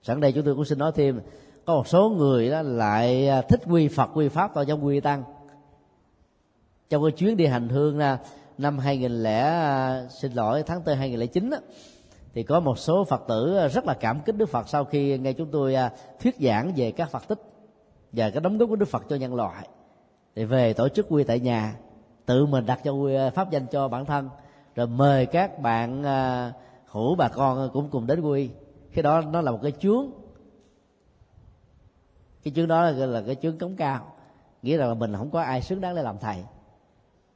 Sẵn đây chúng tôi cũng xin nói thêm có một số người đó lại à, thích quy phật quy pháp vào giống quy tăng. Trong cái chuyến đi hành hương năm 2000 lẻ à, xin lỗi tháng 4 2009 đó, thì có một số phật tử à, rất là cảm kích đức phật sau khi nghe chúng tôi thuyết giảng về các phật tích và cái đóng góp của đức phật cho nhân loại. Thì về tổ chức quy tại nhà tự mình đặt cho quy pháp danh cho bản thân. Rồi mời các bạn ờ, hữu bà con cũng cùng đến quy. Cái đó nó là một cái chướng. Cái chướng đó là, là cái chướng cống cao. Nghĩa là mình không có ai xứng đáng để làm thầy.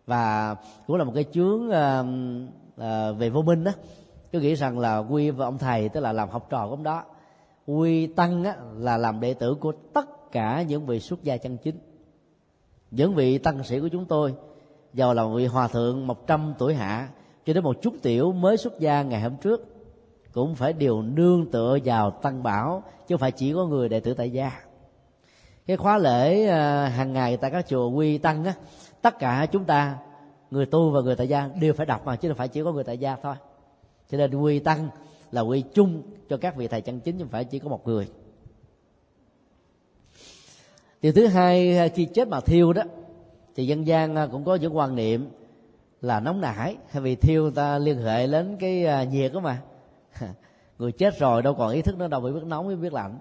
Và cũng là một cái chướng uh, uh, về vô minh đó. Cứ nghĩ rằng là quy và ông thầy tức là làm học trò của ông đó. Quy tăng á, là làm đệ tử của tất cả những vị xuất gia chân chính. Những vị tăng sĩ của chúng tôi giàu là vị hòa thượng 100 tuổi hạ, cho đến một chút tiểu mới xuất gia ngày hôm trước, cũng phải điều nương tựa vào tăng bảo, chứ không phải chỉ có người đệ tử tại gia. Cái khóa lễ à, hàng ngày tại các chùa quy tăng á, tất cả chúng ta, người tu và người tại gia đều phải đọc mà, chứ không phải chỉ có người tại gia thôi. Cho nên quy tăng là quy chung cho các vị thầy chân chính, chứ không phải chỉ có một người. Điều thứ hai à, khi chết mà thiêu đó thì dân gian à, cũng có những quan niệm là nóng nảy hay vì thiêu ta liên hệ đến cái à, nhiệt đó mà. Người chết rồi đâu còn ý thức nữa, đâu bị biết nóng, mới biết lạnh.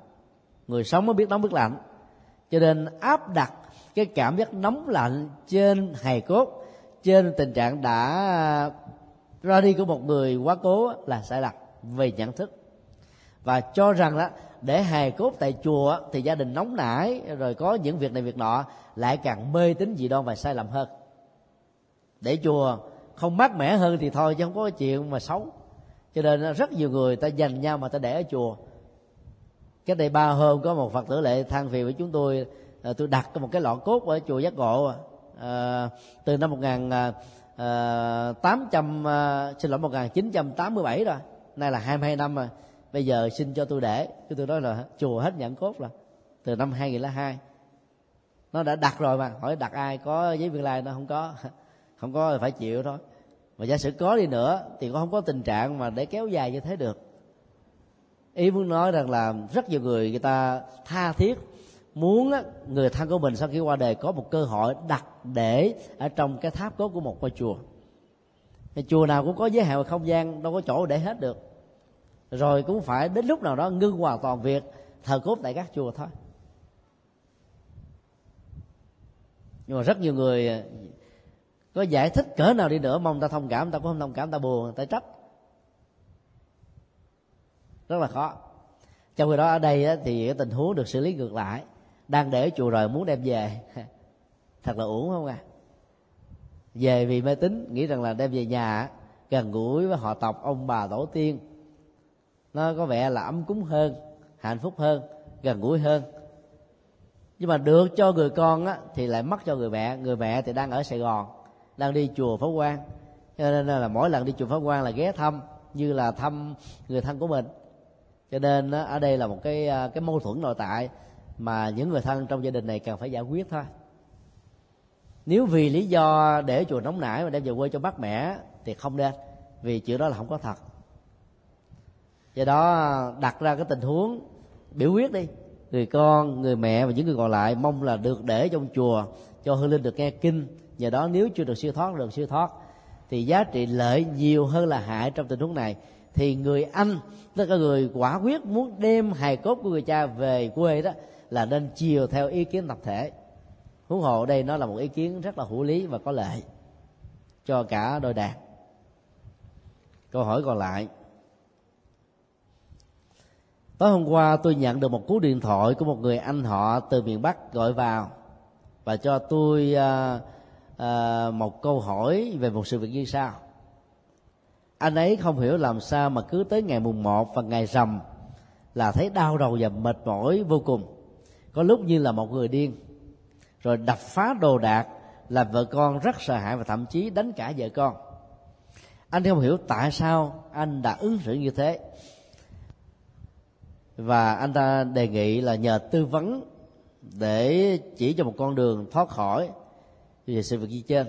Người sống mới biết nóng, biết lạnh. Cho nên áp đặt cái cảm giác nóng lạnh trên hài cốt, trên tình trạng đã à, ra đi của một người quá cố là sai lầm về nhận thức và cho rằng đó để hài cốt tại chùa thì gia đình nóng nảy rồi có những việc này việc nọ lại càng mê tín dị đoan và sai lầm hơn. Để chùa không mát mẻ hơn thì thôi chứ không có chuyện mà xấu. Cho nên rất nhiều người ta dành nhau mà ta để ở chùa. Cái đây ba hôm có một phật tử lệ than phiền với chúng tôi à, tôi đặt một cái lọ cốt ở chùa giác ngộ. À, từ năm một nghìn à, à, tám trăm à, xin lỗi một nghìn chín trăm tám mươi bảy rồi. Nay là hai mươi hai năm rồi bây giờ xin cho tôi để, cái tôi nói là chùa hết nhận cốt rồi. Từ năm 2002 nó đã đặt rồi mà, hỏi đặt ai, có giấy biên lai nó không có. Không có thì phải chịu thôi. Mà giả sử có đi nữa, thì cũng không có tình trạng mà để kéo dài như thế được. Ý muốn nói rằng là rất nhiều người người ta tha thiết muốn người thân của mình sau khi qua đời có một cơ hội đặt để ở trong cái tháp cốt của một ngôi chùa. Cái chùa nào cũng có giới hạn về không gian, đâu có chỗ để hết được rồi cũng phải đến lúc nào đó ngưng hoàn toàn việc, thờ cốt tại các chùa thôi. Nhưng mà rất nhiều người có giải thích cỡ nào đi nữa mong ta thông cảm ta cũng không thông cảm ta buồn ta trách. Rất là khó. Trong khi đó ở đây thì cái tình huống được xử lý ngược lại. Đang để chùa rồi muốn đem về. Thật là uổng không à? Về vì mê tín, nghĩ rằng là đem về nhà, gần gũi với họ tộc ông bà tổ tiên nó có vẻ là ấm cúng hơn hạnh phúc hơn gần gũi hơn. Nhưng mà được cho người con á, thì lại mất cho người mẹ. Người mẹ thì đang ở sài gòn đang đi chùa pháp quan cho nên là mỗi lần đi chùa pháp quan là ghé thăm như là thăm người thân của mình. Cho nên ở đây là một cái à, cái mâu thuẫn nội tại mà những người thân trong gia đình này cần phải giải quyết thôi. Nếu vì lý do để chùa nóng nảy mà đem về quê cho bác mẹ thì không nên vì chuyện đó là không có thật do đó, đặt ra cái tình huống, biểu quyết đi. Người con, người mẹ và những người còn lại mong là được để trong chùa cho hương linh được nghe kinh. Nhờ đó, nếu chưa được siêu thoát, được siêu thoát. Thì giá trị lợi nhiều hơn là hại trong tình huống này. Thì người anh, tức là người quả quyết muốn đem hài cốt của người cha về quê đó, là nên chiều theo ý kiến tập thể. Huống hồ đây nó là một ý kiến rất là hữu lý và có lợi cho cả đôi đàn. Câu hỏi còn lại tối hôm qua tôi nhận được một cú điện thoại của một người anh họ từ miền bắc gọi vào và cho tôi uh, uh, một câu hỏi về một sự việc như sau. Anh ấy không hiểu làm sao mà cứ tới ngày mùng một và ngày rằm là thấy đau đầu và mệt mỏi vô cùng. Có lúc như là một người điên. Rồi đập phá đồ đạc làm vợ con rất sợ hãi và thậm chí đánh cả vợ con. Anh không hiểu tại sao anh đã ứng xử như thế và anh ta đề nghị là nhờ tư vấn để chỉ cho một con đường thoát khỏi về sự việc như trên.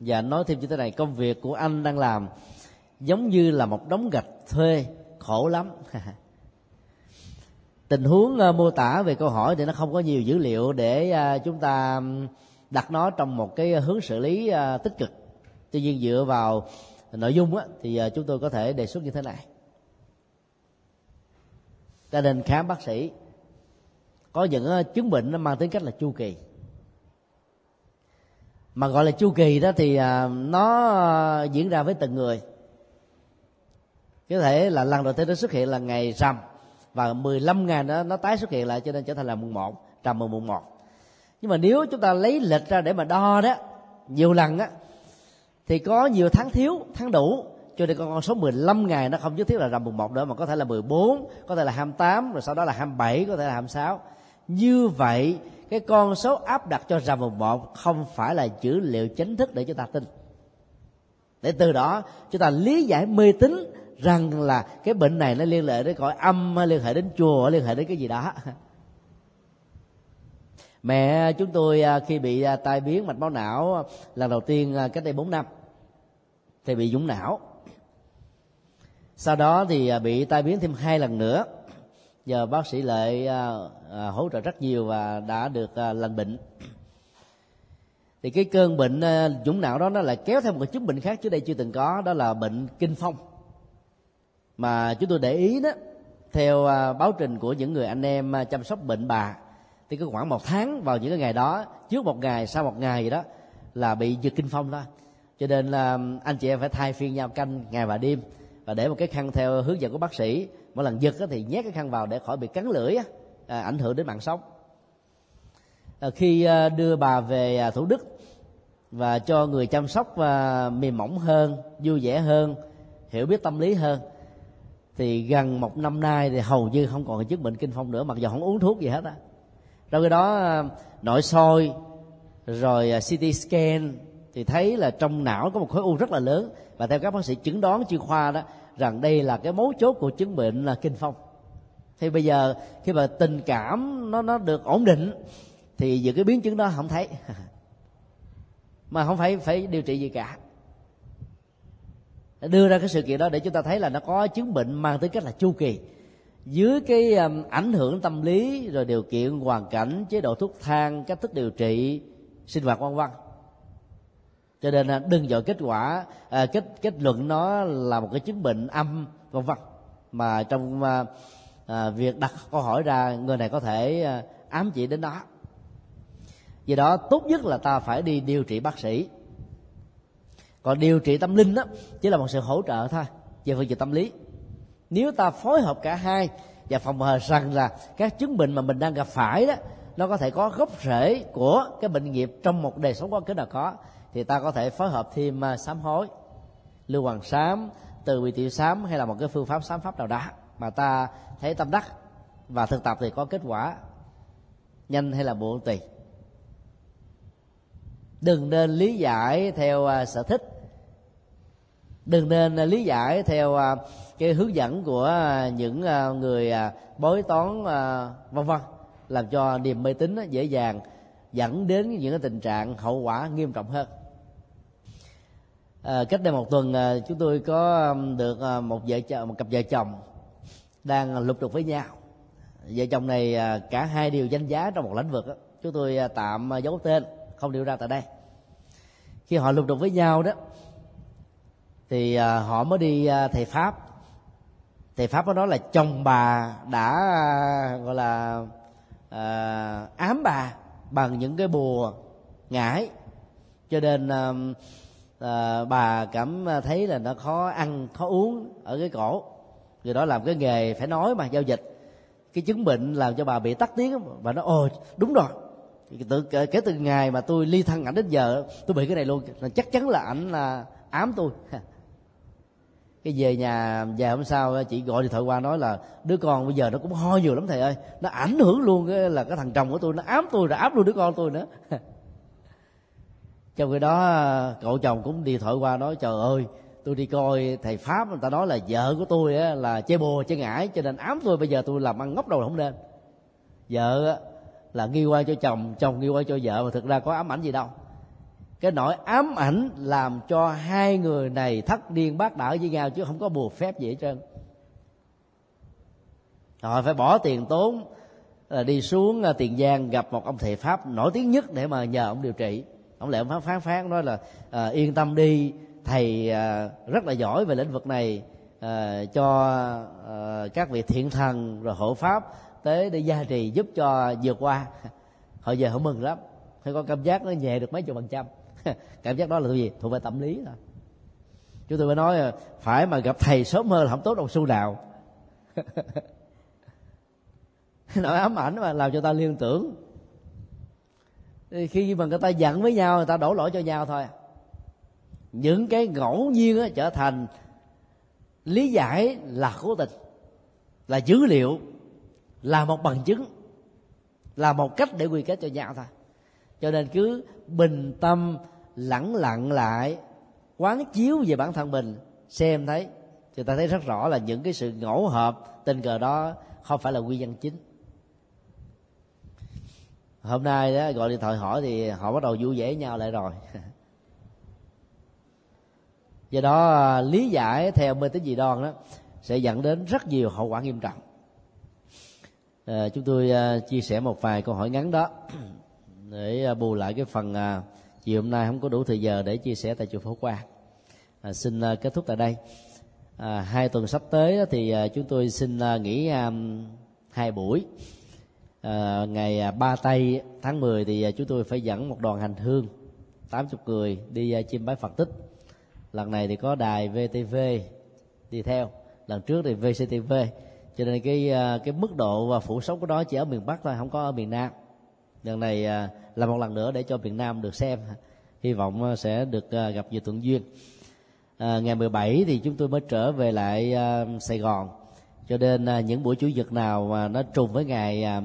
Và anh nói thêm như thế này, công việc của anh đang làm giống như là một đống gạch thuê, khổ lắm. Tình huống ờ, mô tả về câu hỏi thì nó không có nhiều dữ liệu để ờ, chúng ta đặt nó trong một cái hướng xử lý ờ, tích cực. Tuy nhiên dựa vào nội dung thì chúng tôi có thể đề xuất như thế này ta nên khám bác sĩ, có những ờ, chứng bệnh nó mang tính cách là chu kỳ. Mà gọi là chu kỳ đó thì à, nó ờ, diễn ra với từng người. Có thể là lần đầu tiên nó xuất hiện là ngày rằm, và 15 ngày nó nó tái xuất hiện lại, cho nên trở thành là mùng 1 trầm mùng mùng 1 nhưng mà nếu chúng ta lấy lịch ra để mà đo đó, nhiều lần á, thì có nhiều tháng thiếu, tháng đủ cho nên con số 15 ngày nó không nhất thiết là rằm mùng 1 nữa, mà có thể là 14 có thể là 28 rồi sau đó là 27 có thể là 26 như vậy, cái con số áp đặt cho rằm mùng 1 không phải là dữ liệu chính thức để chúng ta tin. Để từ đó, chúng ta lý giải mê tín rằng là cái bệnh này nó liên hệ đến cõi âm, liên hệ đến chùa, liên hệ đến cái gì đó. Mẹ chúng tôi à, khi bị à, tai biến mạch máu não à, lần đầu tiên cách đây 4 năm, thì bị dũng não sau đó thì à, bị tai biến thêm hai lần nữa. Giờ bác sĩ lệ à, à, hỗ trợ rất nhiều và đã được lành bệnh. Thì cái cơn bệnh dũng não đó nó lại kéo theo một cái chứng bệnh khác trước đây chưa từng có, đó là bệnh kinh phong. Mà chúng tôi để ý đó, theo báo trình của những người anh em chăm sóc bệnh bà, thì cứ khoảng một tháng vào những cái ngày đó, trước một ngày, sau một ngày gì đó, là bị giật kinh phong thôi. Cho nên là anh chị em phải thay phiên nhau canh ngày và đêm và để một cái khăn theo hướng dẫn của bác sĩ mỗi lần giật thì nhét cái khăn vào để khỏi bị cắn lưỡi à, ảnh hưởng đến mạng sống. À, khi à, đưa bà về à, thủ đức và cho người chăm sóc à, mềm mỏng hơn vui vẻ hơn hiểu biết tâm lý hơn thì gần một năm nay thì hầu như không còn chứng bệnh kinh phong nữa mặc dù không uống thuốc gì hết á. Trong cái đó nội soi rồi CT scan thì thấy là trong não có một khối u rất là lớn và theo các bác sĩ chứng đoán chuyên khoa đó rằng đây là cái mấu chốt của chứng bệnh là kinh phong. Thì bây giờ khi mà tình cảm nó nó được ổn định thì những cái biến chứng đó không thấy. Mà không phải phải điều trị gì cả. Đưa ra cái sự kiện đó để chúng ta thấy là nó có chứng bệnh mang tính cách là chu kỳ. Dưới cái um, ảnh hưởng tâm lý rồi điều kiện hoàn cảnh chế độ thuốc thang cách thức điều trị sinh hoạt vân vân cho nên à, đừng dội kết quả à, kết kết luận nó là một cái chứng bệnh âm vân vân. Mà trong à, à, việc đặt câu hỏi ra người này có thể à, ám chỉ đến đó. Vì đó tốt nhất là ta phải đi điều trị bác sĩ. Còn điều trị tâm linh đó chỉ là một sự hỗ trợ thôi về phương diện tâm lý. Nếu ta phối hợp cả hai và phòng hờ rằng là các chứng bệnh mà mình đang gặp phải đó nó có thể có gốc rễ của cái bệnh nghiệp trong một đời sống quan cái nào có thì ta có thể phối hợp thêm à, sám hối, lưu hoàng sám, từ vị tiểu sám hay là một cái phương pháp sám pháp nào đó mà ta thấy tâm đắc và thực tập thì có kết quả nhanh hay là muộn tùy. Đừng nên lý giải theo à, sở thích. Đừng nên lý giải theo à, cái hướng dẫn của những người bói toán vân vân, làm cho niềm mê tín dễ dàng dẫn đến những cái tình trạng hậu quả nghiêm trọng hơn à, cách đây một tuần à, chúng tôi có được à, một vợ chồng một cặp vợ chồng đang lục đục với nhau. Vợ chồng này à, cả hai đều danh giá trong một lĩnh vực đó. chúng tôi à, tạm à, giấu tên không điều ra tại đây. Khi họ lục đục với nhau đó thì à, họ mới đi à, thầy pháp. Thầy pháp có nói là chồng bà đã à, gọi là à, ám bà bằng những cái bùa ngải. Cho nên à, à, bà cảm thấy là nó khó ăn khó uống ở cái cổ. Người đó làm cái nghề phải nói mà giao dịch. Cái chứng bệnh làm cho bà bị tắc tiếng và nó ồ đúng rồi. Từ kể từ ngày mà tôi ly thân ảnh đến giờ tôi bị cái này luôn. Là chắc chắn là ảnh là ám tôi. Cái về nhà về hôm sau chị gọi điện thoại qua nói là đứa con bây giờ nó cũng ho nhiều lắm thầy ơi. Nó ảnh hưởng luôn cái là cái thằng chồng của tôi nó ám tôi rồi ám luôn đứa con tôi nữa. trong khi đó à, cậu chồng cũng đi thoại qua nói trời ơi tôi đi coi thầy pháp người ta nói là vợ của tôi á, là chơi bùa chơi ngải cho nên ám tôi bây giờ tôi làm ăn ngốc đầu không nên. Vợ là nghi qua cho chồng chồng nghi qua cho vợ mà thực ra có ám ảnh gì đâu. Cái nỗi ám ảnh làm cho hai người này thất điên bác đảo với nhau chứ không có bùa phép gì hết trơn. Họ phải bỏ tiền tốn là đi xuống à, tiền giang gặp một ông thầy pháp nổi tiếng nhất để mà nhờ ông điều trị ông lại ông phán phán phán nói là à, yên tâm đi thầy à, rất là giỏi về lĩnh vực này à, cho à, các vị thiện thần rồi hộ pháp tới để gia trì giúp cho vượt qua. Họ về họ mừng lắm thấy có cảm giác nó nhẹ được mấy chục phần trăm. Cảm giác đó là gì? Thuộc về tâm lý thôi. Chúng tôi mới nói phải mà gặp thầy sớm hơn là không tốt đồng xu nào. Nỗi ám ảnh mà làm cho ta liên tưởng thì khi mà người ta giận với nhau người ta đổ lỗi cho nhau thôi. Những cái ngẫu nhiên đó, trở thành lý giải là cố tình là dữ liệu là một bằng chứng là một cách để quy kết cho nhau thôi. Cho nên cứ bình tâm lẳng lặng lại quán chiếu về bản thân mình xem thấy thì ta thấy rất rõ là những cái sự ngẫu hợp tình cờ đó không phải là nguyên nhân chính hôm nay đó gọi điện thoại hỏi thì họ bắt đầu vui vẻ nhau lại rồi. Do đó à, lý giải theo mê tín dị đoan đó sẽ dẫn đến rất nhiều hậu quả nghiêm trọng. À, chúng tôi à, chia sẻ một vài câu hỏi ngắn đó để à, bù lại cái phần à, chiều hôm nay không có đủ thời giờ để chia sẻ tại chùa phổ quang. À, xin à, kết thúc tại đây. À, hai tuần sắp tới thì à, chúng tôi xin à, nghỉ à, hai buổi. Ờ, à, ngày ba tây tháng 10 thì à, chúng tôi phải dẫn một đoàn hành hương 80 người đi à, chiêm bái Phật tích. Lần này thì có đài VTV đi theo lần trước thì VCTV cho nên cái à, cái mức độ và phủ sóng của đó chỉ ở miền Bắc thôi không có ở miền Nam. Lần này à, là một lần nữa để cho miền Nam được xem. Hy vọng sẽ được gặp nhiều thuận duyên. À, ngày 17 thì chúng tôi mới trở về lại à, Sài Gòn cho nên à, những buổi chủ nhật nào mà nó trùng với ngày à,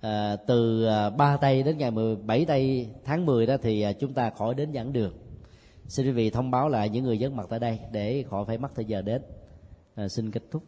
à từ à, 3 tây đến ngày 17 tây tháng 10 đó thì chúng ta khỏi đến giảng đường xin quý vị thông báo lại những người dân mặt tại đây để khỏi phải mất thời giờ đến. À, xin kết thúc.